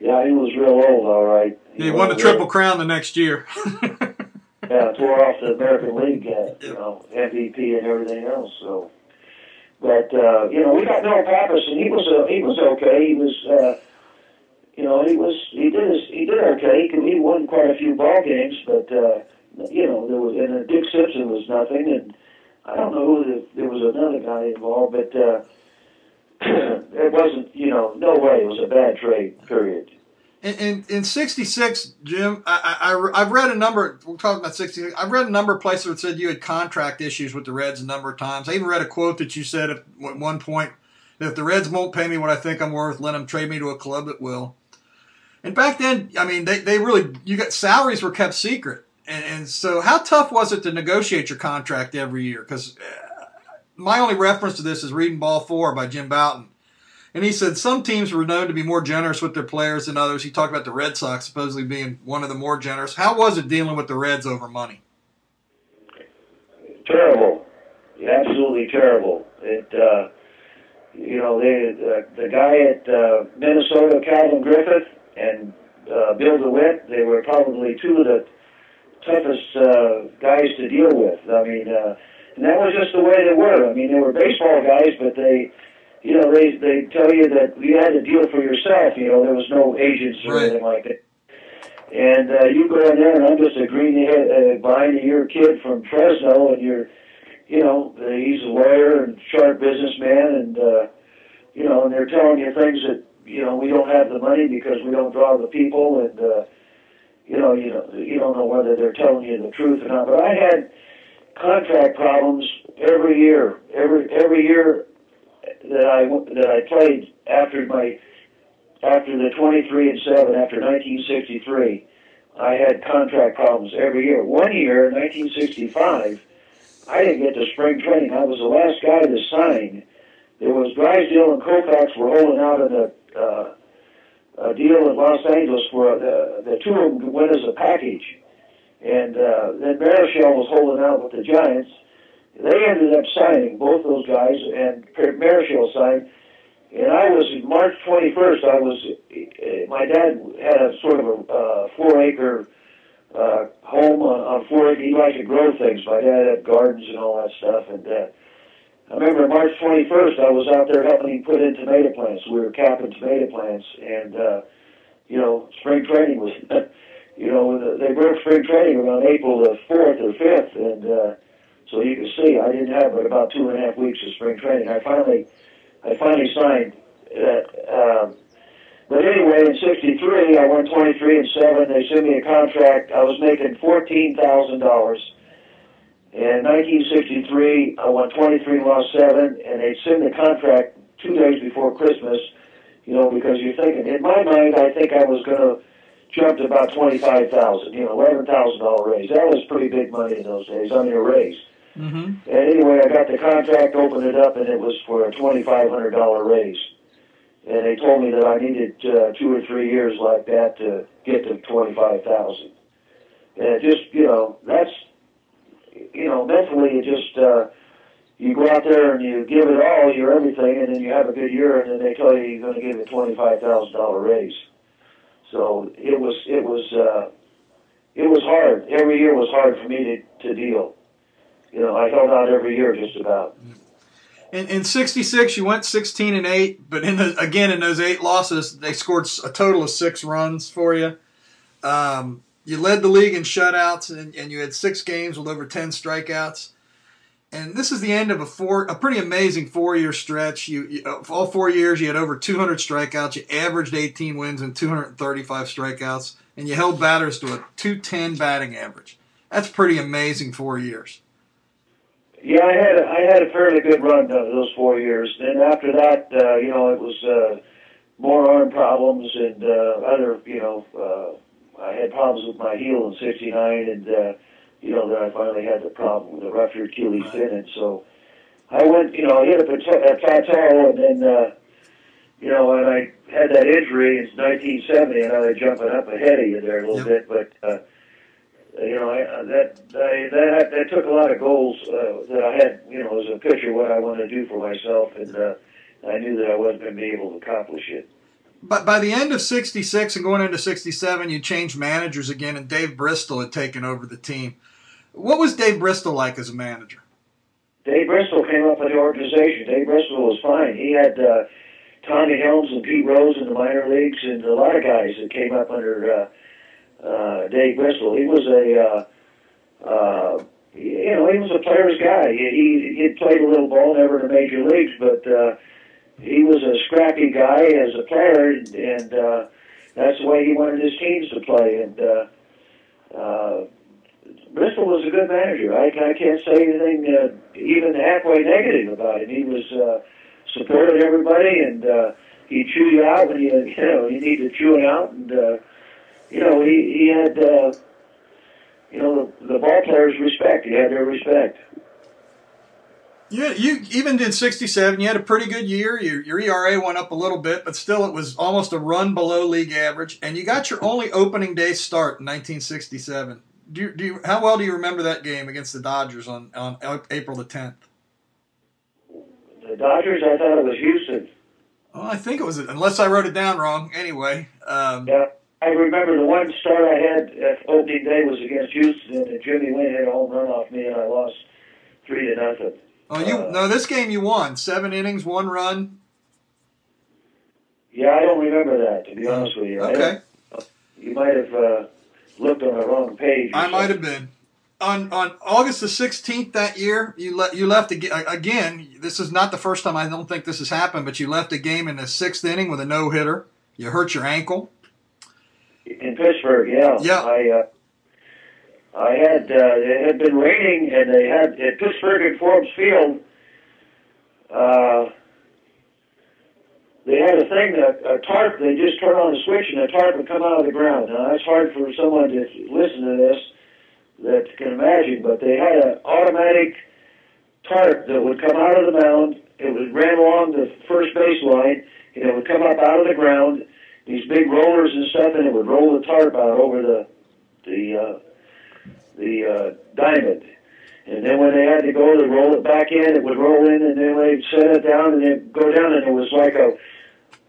yeah, he was real old, all right. He won the triple crown the next year. yeah, tore off the American League, uh, you know, MVP and everything else. So, but uh, you know, we got Milt Pappas, and he was uh, he was okay. He was, uh, you know, he was he did his, he did okay. He, he won quite a few ball games, but uh, you know, there was and Dick Simpson was nothing, and I don't know who the, there was another guy involved, but uh, it wasn't, you know, no way. It was a bad trade. Period. In, in, in 66, Jim, I, I, I've read a number, we're talking about 66, I've read a number of places that said you had contract issues with the Reds a number of times. I even read a quote that you said at one point that if the Reds won't pay me what I think I'm worth, let them trade me to a club that will. And back then, I mean, they, they really, you got salaries were kept secret. And, and so, how tough was it to negotiate your contract every year? Because my only reference to this is reading Ball Four by Jim Bouton. And he said some teams were known to be more generous with their players than others. He talked about the Red Sox supposedly being one of the more generous. How was it dealing with the Reds over money? terrible, absolutely terrible. It, uh, you know, they, uh, the guy at uh, Minnesota, Calvin Griffith, and uh, Bill DeWitt, they were probably two of the toughest uh, guys to deal with. I mean, uh, and that was just the way they were. I mean, they were baseball guys, but they, you know, they they tell you that you had to deal for yourself. You know, there was no agents or Right. anything like that. And uh, you go in there, and I'm just a green uh, behind a year kid from Fresno, and you're, you know, he's a lawyer and sharp businessman, and uh, you know, and they're telling you things that you know we don't have the money because we don't draw the people, and uh, you know, you know, you don't know whether they're telling you the truth or not. But I had contract problems every year, every every year that I that I played after my after the 23 and 7 after 1963, I had contract problems every year. One year, in 1965, I didn't get to spring training. I was the last guy to sign. There was Drysdale and Koufax were holding out in a, uh, a deal in Los Angeles for the, the two of them went as a package. And uh, then Marichal was holding out with the Giants. They ended up signing both those guys, and Marichal signed. And I was March 21st. I was uh, my dad had a sort of a uh, four acre uh, home on, on four acre. He liked to grow things. My dad had gardens and all that stuff. And uh, I remember March 21st. I was out there helping him put in tomato plants. We were capping tomato plants, and uh, you know, spring training was. you know, they broke spring training around April the 4th or 5th, and uh, so you can see I didn't have but about two and a half weeks of spring training. I finally I finally signed. Uh, um, but anyway, in '63, I went 23 and seven. They sent me a contract. I was making fourteen thousand dollars. In 1963, I won 23 and lost seven, and they sent the contract two days before Christmas. You know, because you're thinking, in my mind, I think I was going to jump to about 25,000. You know, 11,000 dollar raise. That was pretty big money in those days. Mean, a raise. Mm-hmm. And anyway, I got the contract, opened it up, and it was for a twenty-five hundred dollar raise. And they told me that I needed uh, two or three years like that to get to twenty-five thousand. And just, you know, that's, you know, mentally, it just, uh, you go out there and you give it all, you're everything, and then you have a good year, and then they tell you you're going to give a twenty-five thousand dollar raise. So it was, it was, uh, it was hard. Every year was hard for me to to deal you know, I held out every year just about. In, in 66, you went 16 and 8, but in the, again, in those eight losses, they scored a total of six runs for you. Um, you led the league in shutouts, and, and you had six games with over 10 strikeouts. And this is the end of a four, a pretty amazing four-year stretch. You, you all four years, you had over 200 strikeouts. You averaged 18 wins and 235 strikeouts, and you held batters to a 210 batting average. That's pretty amazing four years. Yeah, I had a, I had a fairly good run those four years. Then after that, uh, you know, it was uh, more arm problems and uh, other, you know, uh, I had problems with my heel in '69, and uh, you know, then I finally had the problem with the ruptured Achilles tendon. So I went, you know, I hit a, pat- a plateau, and then, uh, you know, and I had that injury in 1970, and I was jumping up ahead of you there a little Yep. bit, but. Uh, you know, I, that, I, that that took a lot of goals uh, that I had, you know, as a pitcher, what I wanted to do for myself, and uh, I knew that I wasn't going to be able to accomplish it. But by the end of 66 and going into 67, you changed managers again, and Dave Bristol had taken over the team. What was Dave Bristol like as a manager? Dave Bristol came up in the organization. Dave Bristol was fine. He had uh, Tommy Helms and Pete Rose in the minor leagues, and a lot of guys that came up under uh, uh, Dave Bristol. He was a, uh, uh, you know, he was a player's guy. He he he'd played a little ball, never in the major leagues, but uh, he was a scrappy guy as a player, and, uh, that's the way he wanted his teams to play. And uh, uh, Bristol was a good manager. I, I can't say anything uh, even halfway negative about him. He was uh, supported everybody, and uh, he chewed you out when you you know you need to chew it out, and uh, you know he he had uh, you know the, the ball players respect. He had their respect. You, you even in '67, you had a pretty good year. Your, your ERA went up a little bit, but still, it was almost a run below league average. And you got your only opening day start in 1967. Do you, do you, how well do you remember that game against the Dodgers on on April the 10th? The Dodgers, I thought it was Houston. Well, I think it was, unless I wrote it down wrong. Anyway, um, Yeah, I remember the one start I had at opening day was against Houston, and Jimmy Wynn hit a home run off me, and I lost three to nothing. Oh, you Uh, no, this game you won seven innings, one run. Yeah, I don't remember that to be honest with you. Okay, you might have uh, looked on the wrong page. I might have been. On on August the 16th that year, you le- you left aga- again. This is not the first time. I don't think this has happened, but you left a game in the sixth inning with a no hitter. You hurt your ankle. in Pittsburgh. Yeah, Yeah. I uh, I had uh, it had been raining, and they had at Pittsburgh at Forbes Field. Uh, they had a thing that a tarp. They just turn on the switch, and a tarp would come out of the ground. Now that's hard for someone to listen to this that can imagine, but they had an automatic tarp that would come out of the mound. It would ran along the first base line, and it would come up out of the ground. These big rollers and stuff, and it would roll the tarp out over the the uh, the uh, diamond. And then when they had to go to roll it back in, it would roll in, and then they'd set it down, and then go down, and it was like a,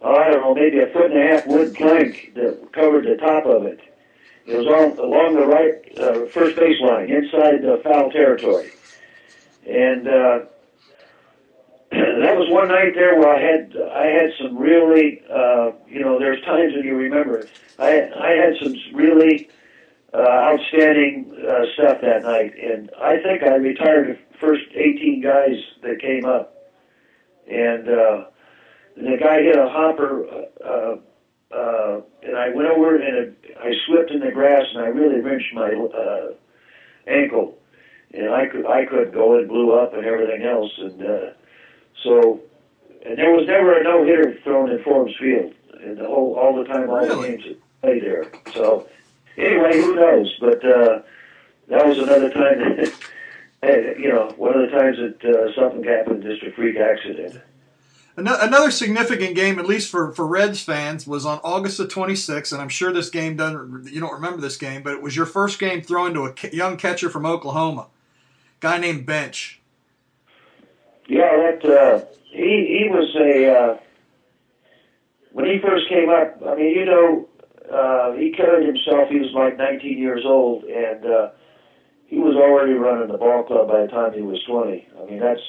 oh, I don't know, maybe a foot and a half wood plank that covered the top of it. It was all along the right uh, first base line, inside the foul territory. And uh, that was one night there where I had I had some really, uh, you know, there's times when you remember it. I I had some really uh, outstanding uh, stuff that night, and I think I retired the first 18 guys that came up, and, uh, and the guy hit a hopper, uh, uh, and I went over and it, I slipped in the grass, and I really wrenched my uh, ankle, and I could I could go and blew up and everything else, and uh, so. And there was never a no hitter thrown in Forbes Field, and the whole all the time, all Really? the games that played there. So anyway, who knows? But uh, that was another time that, hey, you know, one of the times that uh, something happened, just a freak accident. Another significant game, at least for, for Reds fans, was on August the 26th, and I'm sure this game doesn't. You don't remember this game, but it was your first game throwing to a young catcher from Oklahoma, guy named Bench. Yeah, that uh, he he was a uh, when he first came up. I mean, you know, uh, he carried himself. He was like 19 years old, and uh, he was already running the ball club by the time he was 20. I mean, that's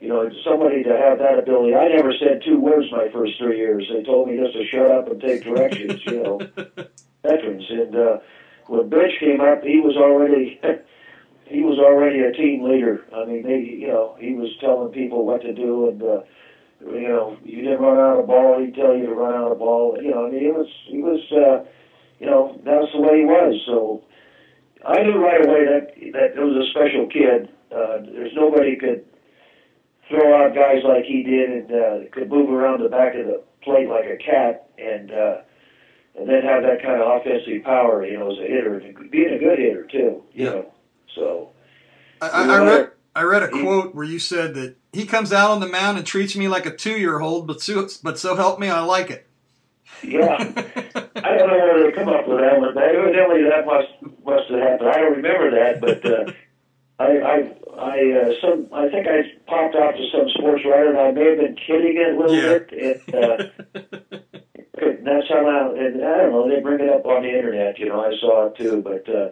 you know, somebody to have that ability. I never said two words my first three years. They told me just to shut up and take directions. you know, veterans. And uh, when Bench came up, he was already he was already a team leader. I mean, they, you know, he was telling people what to do, and uh, you know, you didn't run out of ball, he'd tell you to run out of ball. You know, I mean, he was he was, uh, you know, that's the way he was. So I knew right away that that it was a special kid, Uh, there's nobody could throw out guys like he did and uh, could move around the back of the plate like a cat and uh, and then have that kind of offensive power, you know, as a hitter, and being a good hitter too, you Yeah. know. So I, I, I read I read a quote where you said that he comes out on the mound and treats me like a two year old, but so, but so help me, I like it. yeah, I don't know where they come up with that, but evidently that must must have happened. I don't remember that, but uh, I I I uh, some I think I popped out to some sports writer, and I may have been kidding it a little Yeah. bit. And, uh, that's how I, and I don't know, they bring it up on the internet, you know, I saw it too, but, uh,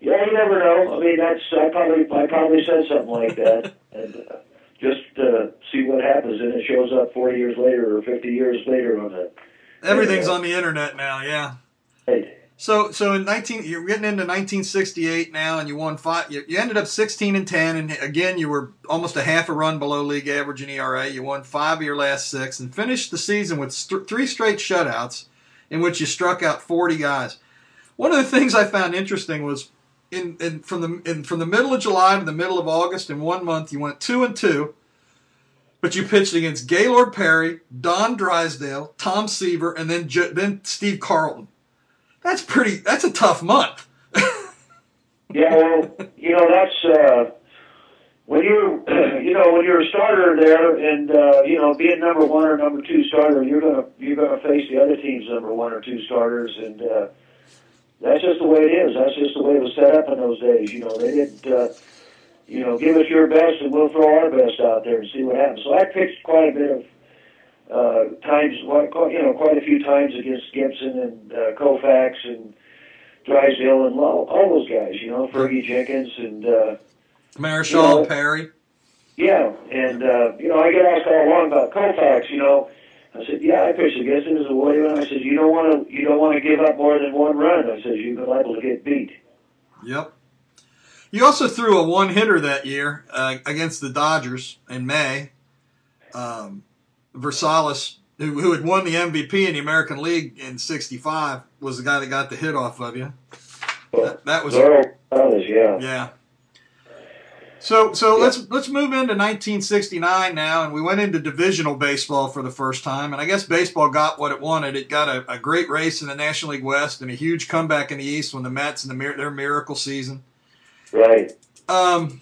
yeah, you never know. I mean, that's, I probably, I probably said something like that, and, uh, just, uh, see what happens, and it shows up 40 years later or 50 years later on the, Everything's on the internet now, yeah. hey, So so in 19 you're getting into 1968 now and you won five you, you ended up 16 and 10 and again you were almost a half a run below league average in ERA. You won 5 of your last 6 and finished the season with st- three straight shutouts in which you struck out 40 guys. One of the things I found interesting was in, in from the in, from the middle of July to the middle of August in one month you went 2 and 2 but you pitched against Gaylord Perry, Don Drysdale, Tom Seaver, and then then Steve Carlton. That's pretty. That's a tough month. Yeah, you know that's uh, when you you know when you're a starter there, and uh, you know being number one or number two starter, you're gonna you're gonna face the other team's number one or two starters, and uh, that's just the way it is. That's just the way it was set up in those days. You know, they didn't. Uh, you know, give us your best, and we'll throw our best out there and see what happens. So I pitched quite a bit of uh, times, you know, quite a few times against Gibson and uh, Koufax and Drysdale and all, all those guys. You know, Fergie Jenkins and. Uh, Marichal, Yeah. Perry. yeah, and uh, you know, I get asked all along about Koufax. You know, I said, yeah, I pitched against him as a warrior. And I said, you don't want to, you don't want to give up more than one run. I said, you're liable to get beat. Yep. You also threw a one hitter that year uh, against the Dodgers in May. Um, Versalles, who, who had won the MVP in the American League in '65, was the guy that got the hit off of you. That, that was Gonzalez, yeah. Yeah. So so let's let's move into 1969 now, and we went into divisional baseball for the first time, and I guess baseball got what it wanted. It got a, a great race in the National League West and a huge comeback in the East when the Mets and the their miracle season. Right. Um,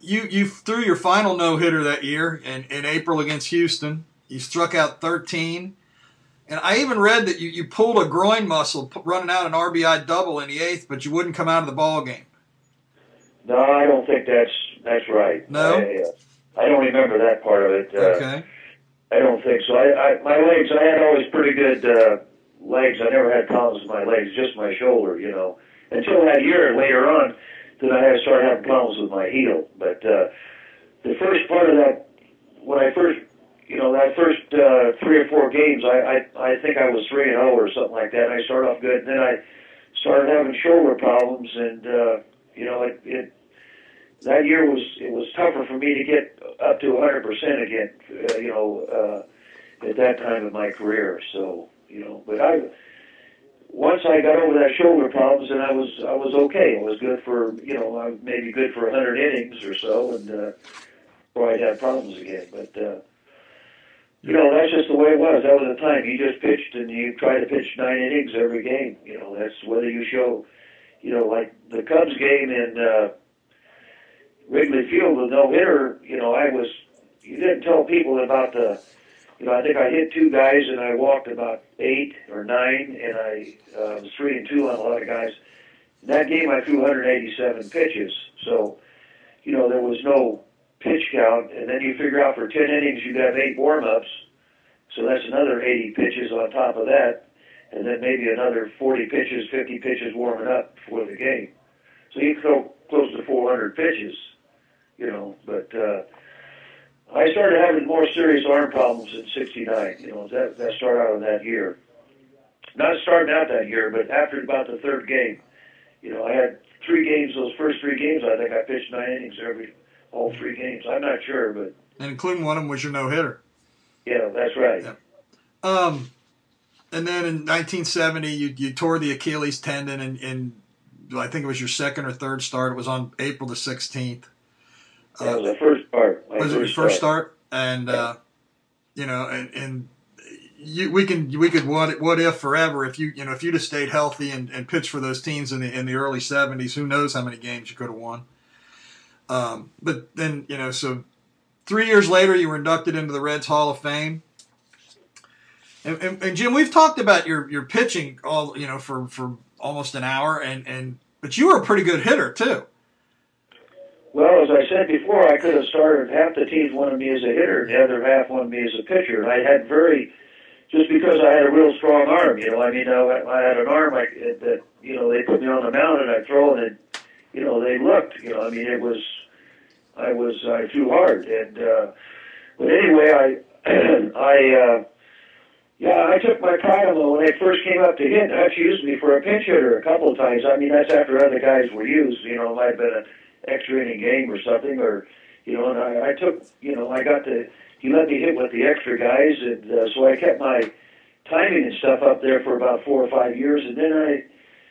you you threw your final no hitter that year in, in April against Houston. You struck out 13. And I even read that you, you pulled a groin muscle running out an RBI double in the eighth, but you wouldn't come out of the ball game. No, I don't think that's that's right. No? I, uh, I don't remember that part of it. Uh, Okay. I don't think so. I, I my legs. I had always pretty good uh, legs. I never had problems with my legs, just my shoulder. You know, until that year later on, that I started having problems with my heel. But uh, the first part of that, when I first, you know, that first uh, three or four games, I, I I think I was three and zero or something like that. And I started off good, and then I started having shoulder problems, and uh, you know, it, it that year was it was tougher for me to get up to 100 percent again. Uh, you know, uh, at that time in my career. So you know, but I once I got over that shoulder problems, and I was I was okay. It was good for you know I maybe good for 100 innings or so, and uh, before I'd have problems again. But uh, you know that's just the way it was. That was the time you just pitched, and you try to pitch nine innings every game. You know that's whether you show, you know, like the Cubs game in. Uh, Wrigley Field with no hitter, you know, I was. You didn't tell people about the. You know, I think I hit two guys and I walked about eight or nine, and I uh, was three and two on a lot of guys. In that game, I threw 187 pitches, so you know there was no pitch count, and then you figure out for 10 innings you'd have eight warm-ups, so that's another 80 pitches on top of that, and then maybe another 40 pitches, 50 pitches warming up for the game. So you throw close to 400 pitches you know. But uh, I started having more serious arm problems in '69. You know, that that started out in that year. Not starting out that year, but after about the third game, you know, I had three games. Those first three games, I think I pitched nine innings every all three games. I'm not sure, but And including one of them was your no hitter. yeah, that's right. Yeah. Um, and then in 1970, you, you tore the Achilles tendon and, and I think it was your second or third start. It was on April the 16th. That was the first start. my was it your first start? And uh, you know, and, and you, we can we could what what if forever if you you know if you'd have stayed healthy and, and pitched for those teams in the in the early '70s, who knows how many games you could have won. Um, but then you know, so three years later, you were inducted into the Reds Hall of Fame. And, and, and Jim, we've talked about your your pitching all you know for for almost an hour, and and but you were a pretty good hitter too. Well, as I said before, I could have started. Half the teams wanted me as a hitter, and the other half wanted me as a pitcher. I had very, just because I had a real strong arm. You know, I mean, I, I had an arm like that. You know, they put me on the mound and I throw, and it, you know, they looked. You know, I mean, it was, I was, I threw hard, and uh, but anyway, I, I. uh yeah, I took my in when they first came up to hit. Hutch used me for a pinch hitter a couple of times. I mean, that's after other guys were used. You know, it might have been an extra inning game or something, or you know. And I, I took, you know, I got to. He let me hit with the extra guys, and uh, so I kept my timing and stuff up there for about four or five years, and then I,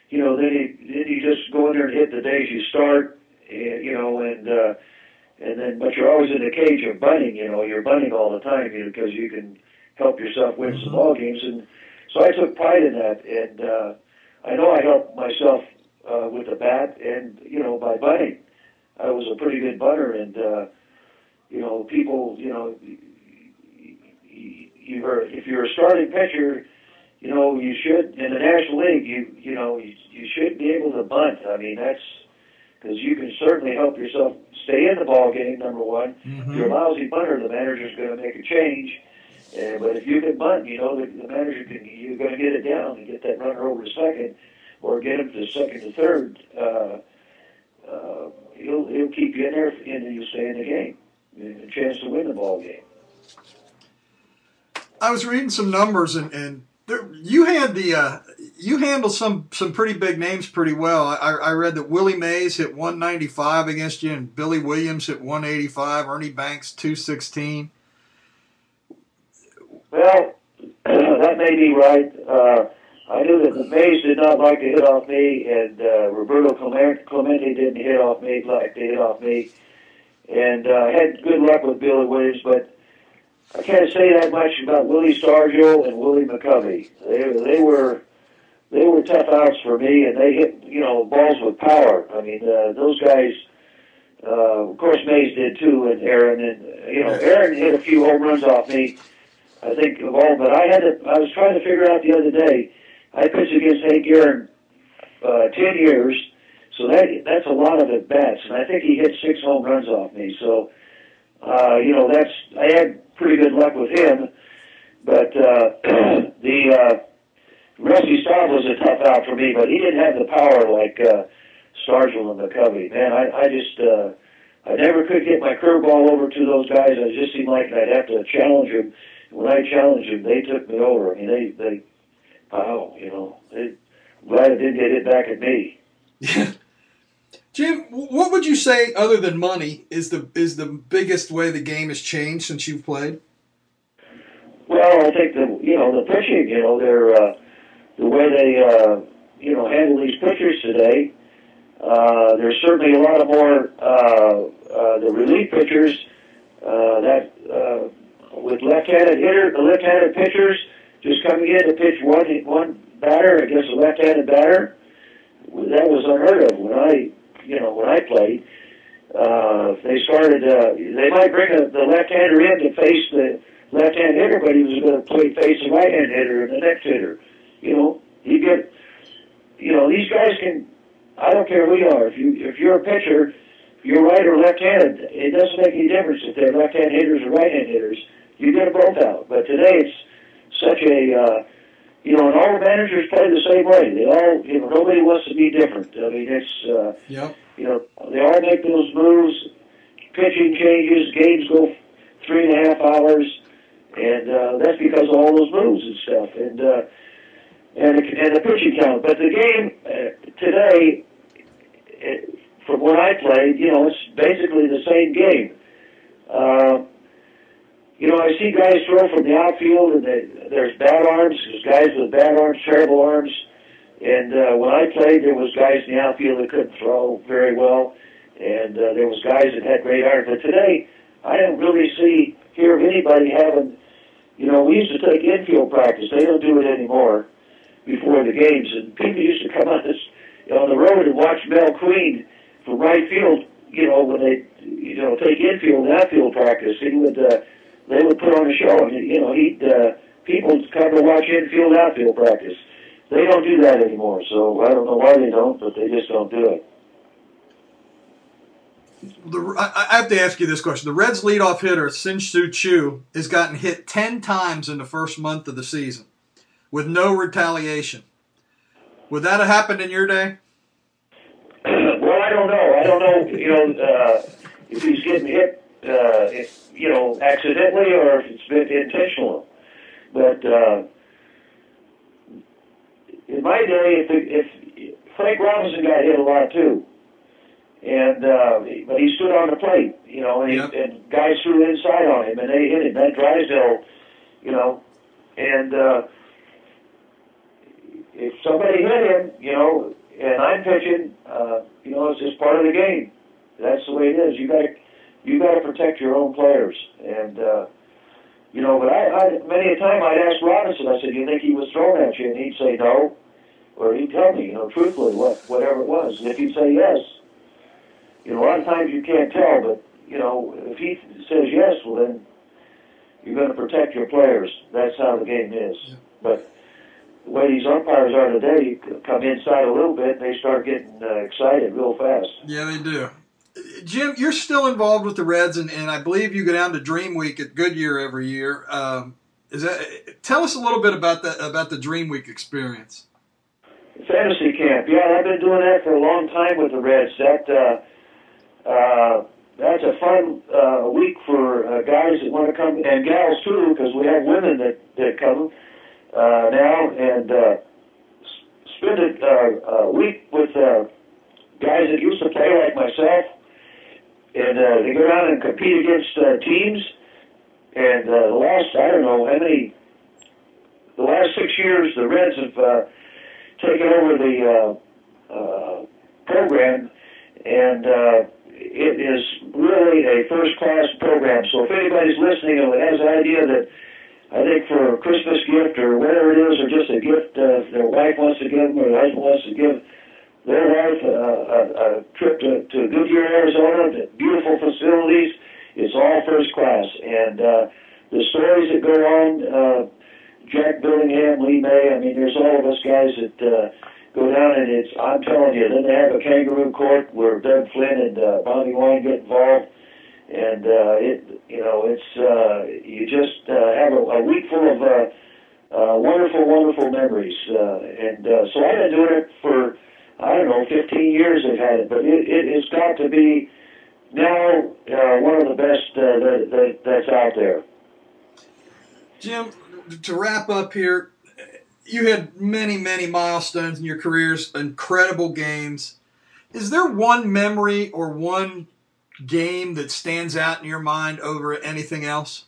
you know, then he then you just go in there and hit the days you start, and, you know, and. uh and then, but you're always in the cage of bunting. You know, you're bunting all the time you know, because you can help yourself win some ball games. And so I took pride in that, and uh, I know I helped myself uh, with the bat, and you know by bunting, I was a pretty good bunter, and uh, you know people, you know, you are if you're a starting pitcher. You know, you should in the National League. You you know you, you should be able to bunt. I mean, that's because you can certainly help yourself stay in the ball game. Number one, mm-hmm. if you're a lousy bunter, the manager's going to make a change uh, but if you can bunt, you know the, the manager can you're going to get it down and get that runner over to second, or get him to second to third. Uh, uh, he'll he'll keep you in there, and you'll stay in the game. A chance to win the ball game. I was reading some numbers, and, and there, you had the uh, you handled some some pretty big names pretty well. I, I read that Willie Mays hit 195 against you, and Billy Williams hit 185. Ernie Banks 216. Well, that may be right. Uh, I knew that the Mays did not like to hit off me, and uh, Roberto Clemente didn't hit off me like to hit off me. And uh, I had good luck with Billy Williams, but I can't say that much about Willie Stargell and Willie McCovey. They they were they were tough outs for me, and they hit you know balls with power. I mean, uh, those guys. Uh, of course, Mays did too, and Aaron, and you know, Aaron hit a few home runs off me I think of all, but I had to, I was trying to figure out the other day. I pitched against Hank Aaron uh, ten years, so that that's a lot of at bats, and I think he hit six home runs off me. So, uh, you know, that's I had pretty good luck with him, but uh, the uh, Rusty Staub was a tough out for me, but he didn't have the power like uh, Stargell and McCovey. Man, I, I just. Uh, I never could get my curveball over to those guys. I just seemed like I'd have to challenge them when I challenged them, they took me over. I mean, they they, wow, you know, they, glad it didn't get hit back at me. Yeah. Jim, what would you say, other than money, is the is the biggest way the game has changed since you've played? Well, I think the you know the pitching, you know, they're uh, the way they uh, you know handle these pitchers today. Uh, there's certainly a lot of more uh, uh, the relief pitchers uh, that uh, with left-handed hitter, the left-handed pitchers just coming in to pitch one one batter against a left-handed batter. That was unheard of when I, you know, when I played. Uh, they started. Uh, they might bring a, the left-hander in to face the left-hand hitter, but he was going to play face the right-hand hitter and the next hitter. You know, you get. You know, these guys can. I don't care who you are. If you if you're a pitcher, you're right or left-handed. It doesn't make any difference if they're left-hand hitters or right-hand hitters you get both out. But today it's such a, uh, you know, and all the managers play the same way. They all, you know, nobody wants to be different. I mean, it's, uh, yep. you know, they all make those moves, pitching changes, games go three and a half hours, and uh, that's because of all those moves and stuff. And uh, and the, and the pitching count. But the game uh, today, it, from what I played, you know, it's basically the same game. Uh, you know, I see guys throw from the outfield, and they, there's bad arms. There's guys with bad arms, terrible arms. And uh, when I played, there was guys in the outfield that couldn't throw very well, and uh, there was guys that had great arms. But today, I don't really see hear of anybody having. You know, we used to take infield practice. They don't do it anymore before the games, and people used to come on this on the road and watch Mel Queen from right field. You know, when they you know take infield and outfield practice, he would uh, they would put on a show, and you know he'd uh, people would come to watch infield outfield practice. They don't do that anymore, so I don't know why they don't, but they just don't do it. The, I, I have to ask you this question. The Reds' leadoff hitter, Shin-Soo Choo, has gotten hit 10 times in the first month of the season with no retaliation. Would that have happened in your day? well, I don't know. I don't know, you know, uh, if he's getting hit, uh, if, you know, accidentally or if it's been intentional. But uh, in my day, if, if Frank Robinson got hit a lot too, and uh, but he stood on the plate, you know, and, Yep. he, and guys threw inside on him, and they hit him. That Drysdale, you know, and uh, if somebody hit him, you know, and I'm pitching, uh, you know, it's just part of the game. That's the way it is. You got to you got to protect your own players, and uh, you know. But I, I many a time I'd ask Robinson. I said, "Do you think he was thrown at you?" And he'd say no, or he'd tell me, you know, truthfully what whatever it was. And if he'd say yes, you know, a lot of times you can't tell. But you know, if he says yes, well then you're going to protect your players. That's how the game is. But the way these umpires are today, you come inside a little bit, and they start getting uh, excited real fast. Yeah, they do. Jim, you're still involved with the Reds, and, and I believe you go down to Dream Week at Goodyear every year. Um, is that? Tell us a little bit about that about the Dream Week experience. Fantasy camp, yeah, I've been doing that for a long time with the Reds. That uh, uh, that's a fun uh, week for uh, guys that want to come and gals too, because we have women that that come uh, now and uh, spend a, uh, a week with uh, guys that used to play like myself, and uh, they go down and compete against uh, teams. And uh, the last, I don't know how many, the last six years, the Reds have. Uh, taken over the uh, uh, program, and uh, it is really a first-class program. So if anybody's listening and has an idea that I think for a Christmas gift or whatever it is, or just a gift uh, their wife wants to give them or their husband wants to give their wife uh, a, a trip to, to Goodyear, Arizona, beautiful facilities, it's all first class. And uh, the stories that go on, uh, Jack Billingham, Lee May. I mean, there's all of us guys that uh, go down, and it's. I'm telling you. Then they have a kangaroo court where Doug Flynn and uh, Bobby Wine get involved, and uh, it. You know, it's. Uh, you just uh, have a, a week full of uh, uh, wonderful, wonderful memories, uh, and uh, so I've been doing it for. I don't know, 15 years they've had it, but it, it, it's got to be now uh, one of the best uh, that, that, that's out there. Jim, to wrap up here, you had many, many milestones in your careers, incredible games. Is there one memory or one game that stands out in your mind over anything else?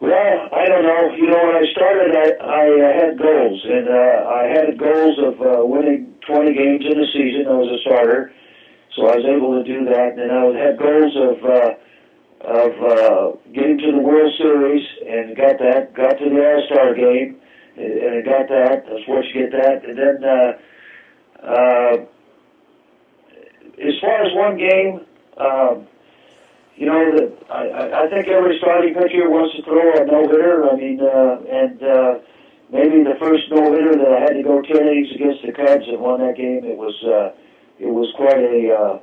Well, I don't know. You know, when I started, I, I uh, had goals, and uh, I had goals of uh, winning 20 games in a season. I was a starter, so I was able to do that. And I had goals of uh, of uh, getting to the World Series, and got that. Got to the All Star game, and, I got that. I was fortunate to get that. And then, uh, uh, as far as one game. Um, you know that I, I- think every starting pitcher wants to throw a no hitter. I mean, uh, and uh, maybe the first no hitter that I had to go ten innings against the Cubs and won that game. It was uh, it was quite a uh,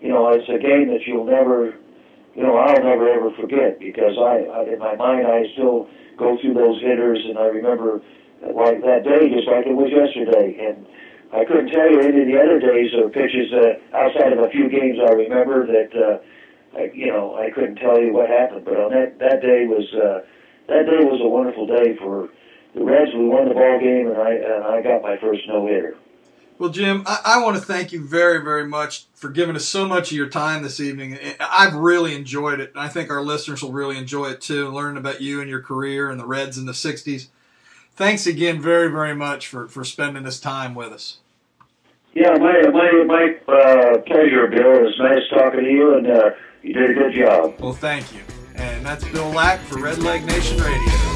you know it's a game that you'll never you know I'll never ever forget because I, I in my mind I still go through those hitters and I remember like that day just like it was yesterday and. I couldn't tell you any of the other days or pitches uh, outside of a few games I remember that uh, I, you know, I couldn't tell you what happened, but on that that day was uh, that day was a wonderful day for the Reds. We won the ball game, and I and I got my first no hitter. Well, Jim, I, I want to thank you very, very much for giving us so much of your time this evening. I've really enjoyed it, and I think our listeners will really enjoy it too, learning about you and your career and the Reds in the '60s. thanks again very, very much for, for spending this time with us. Yeah, my my my uh, pleasure, Bill. It was nice talking to you, and uh, you did a good job. Well, thank you. And that's Bill Lack for Redleg Nation Radio.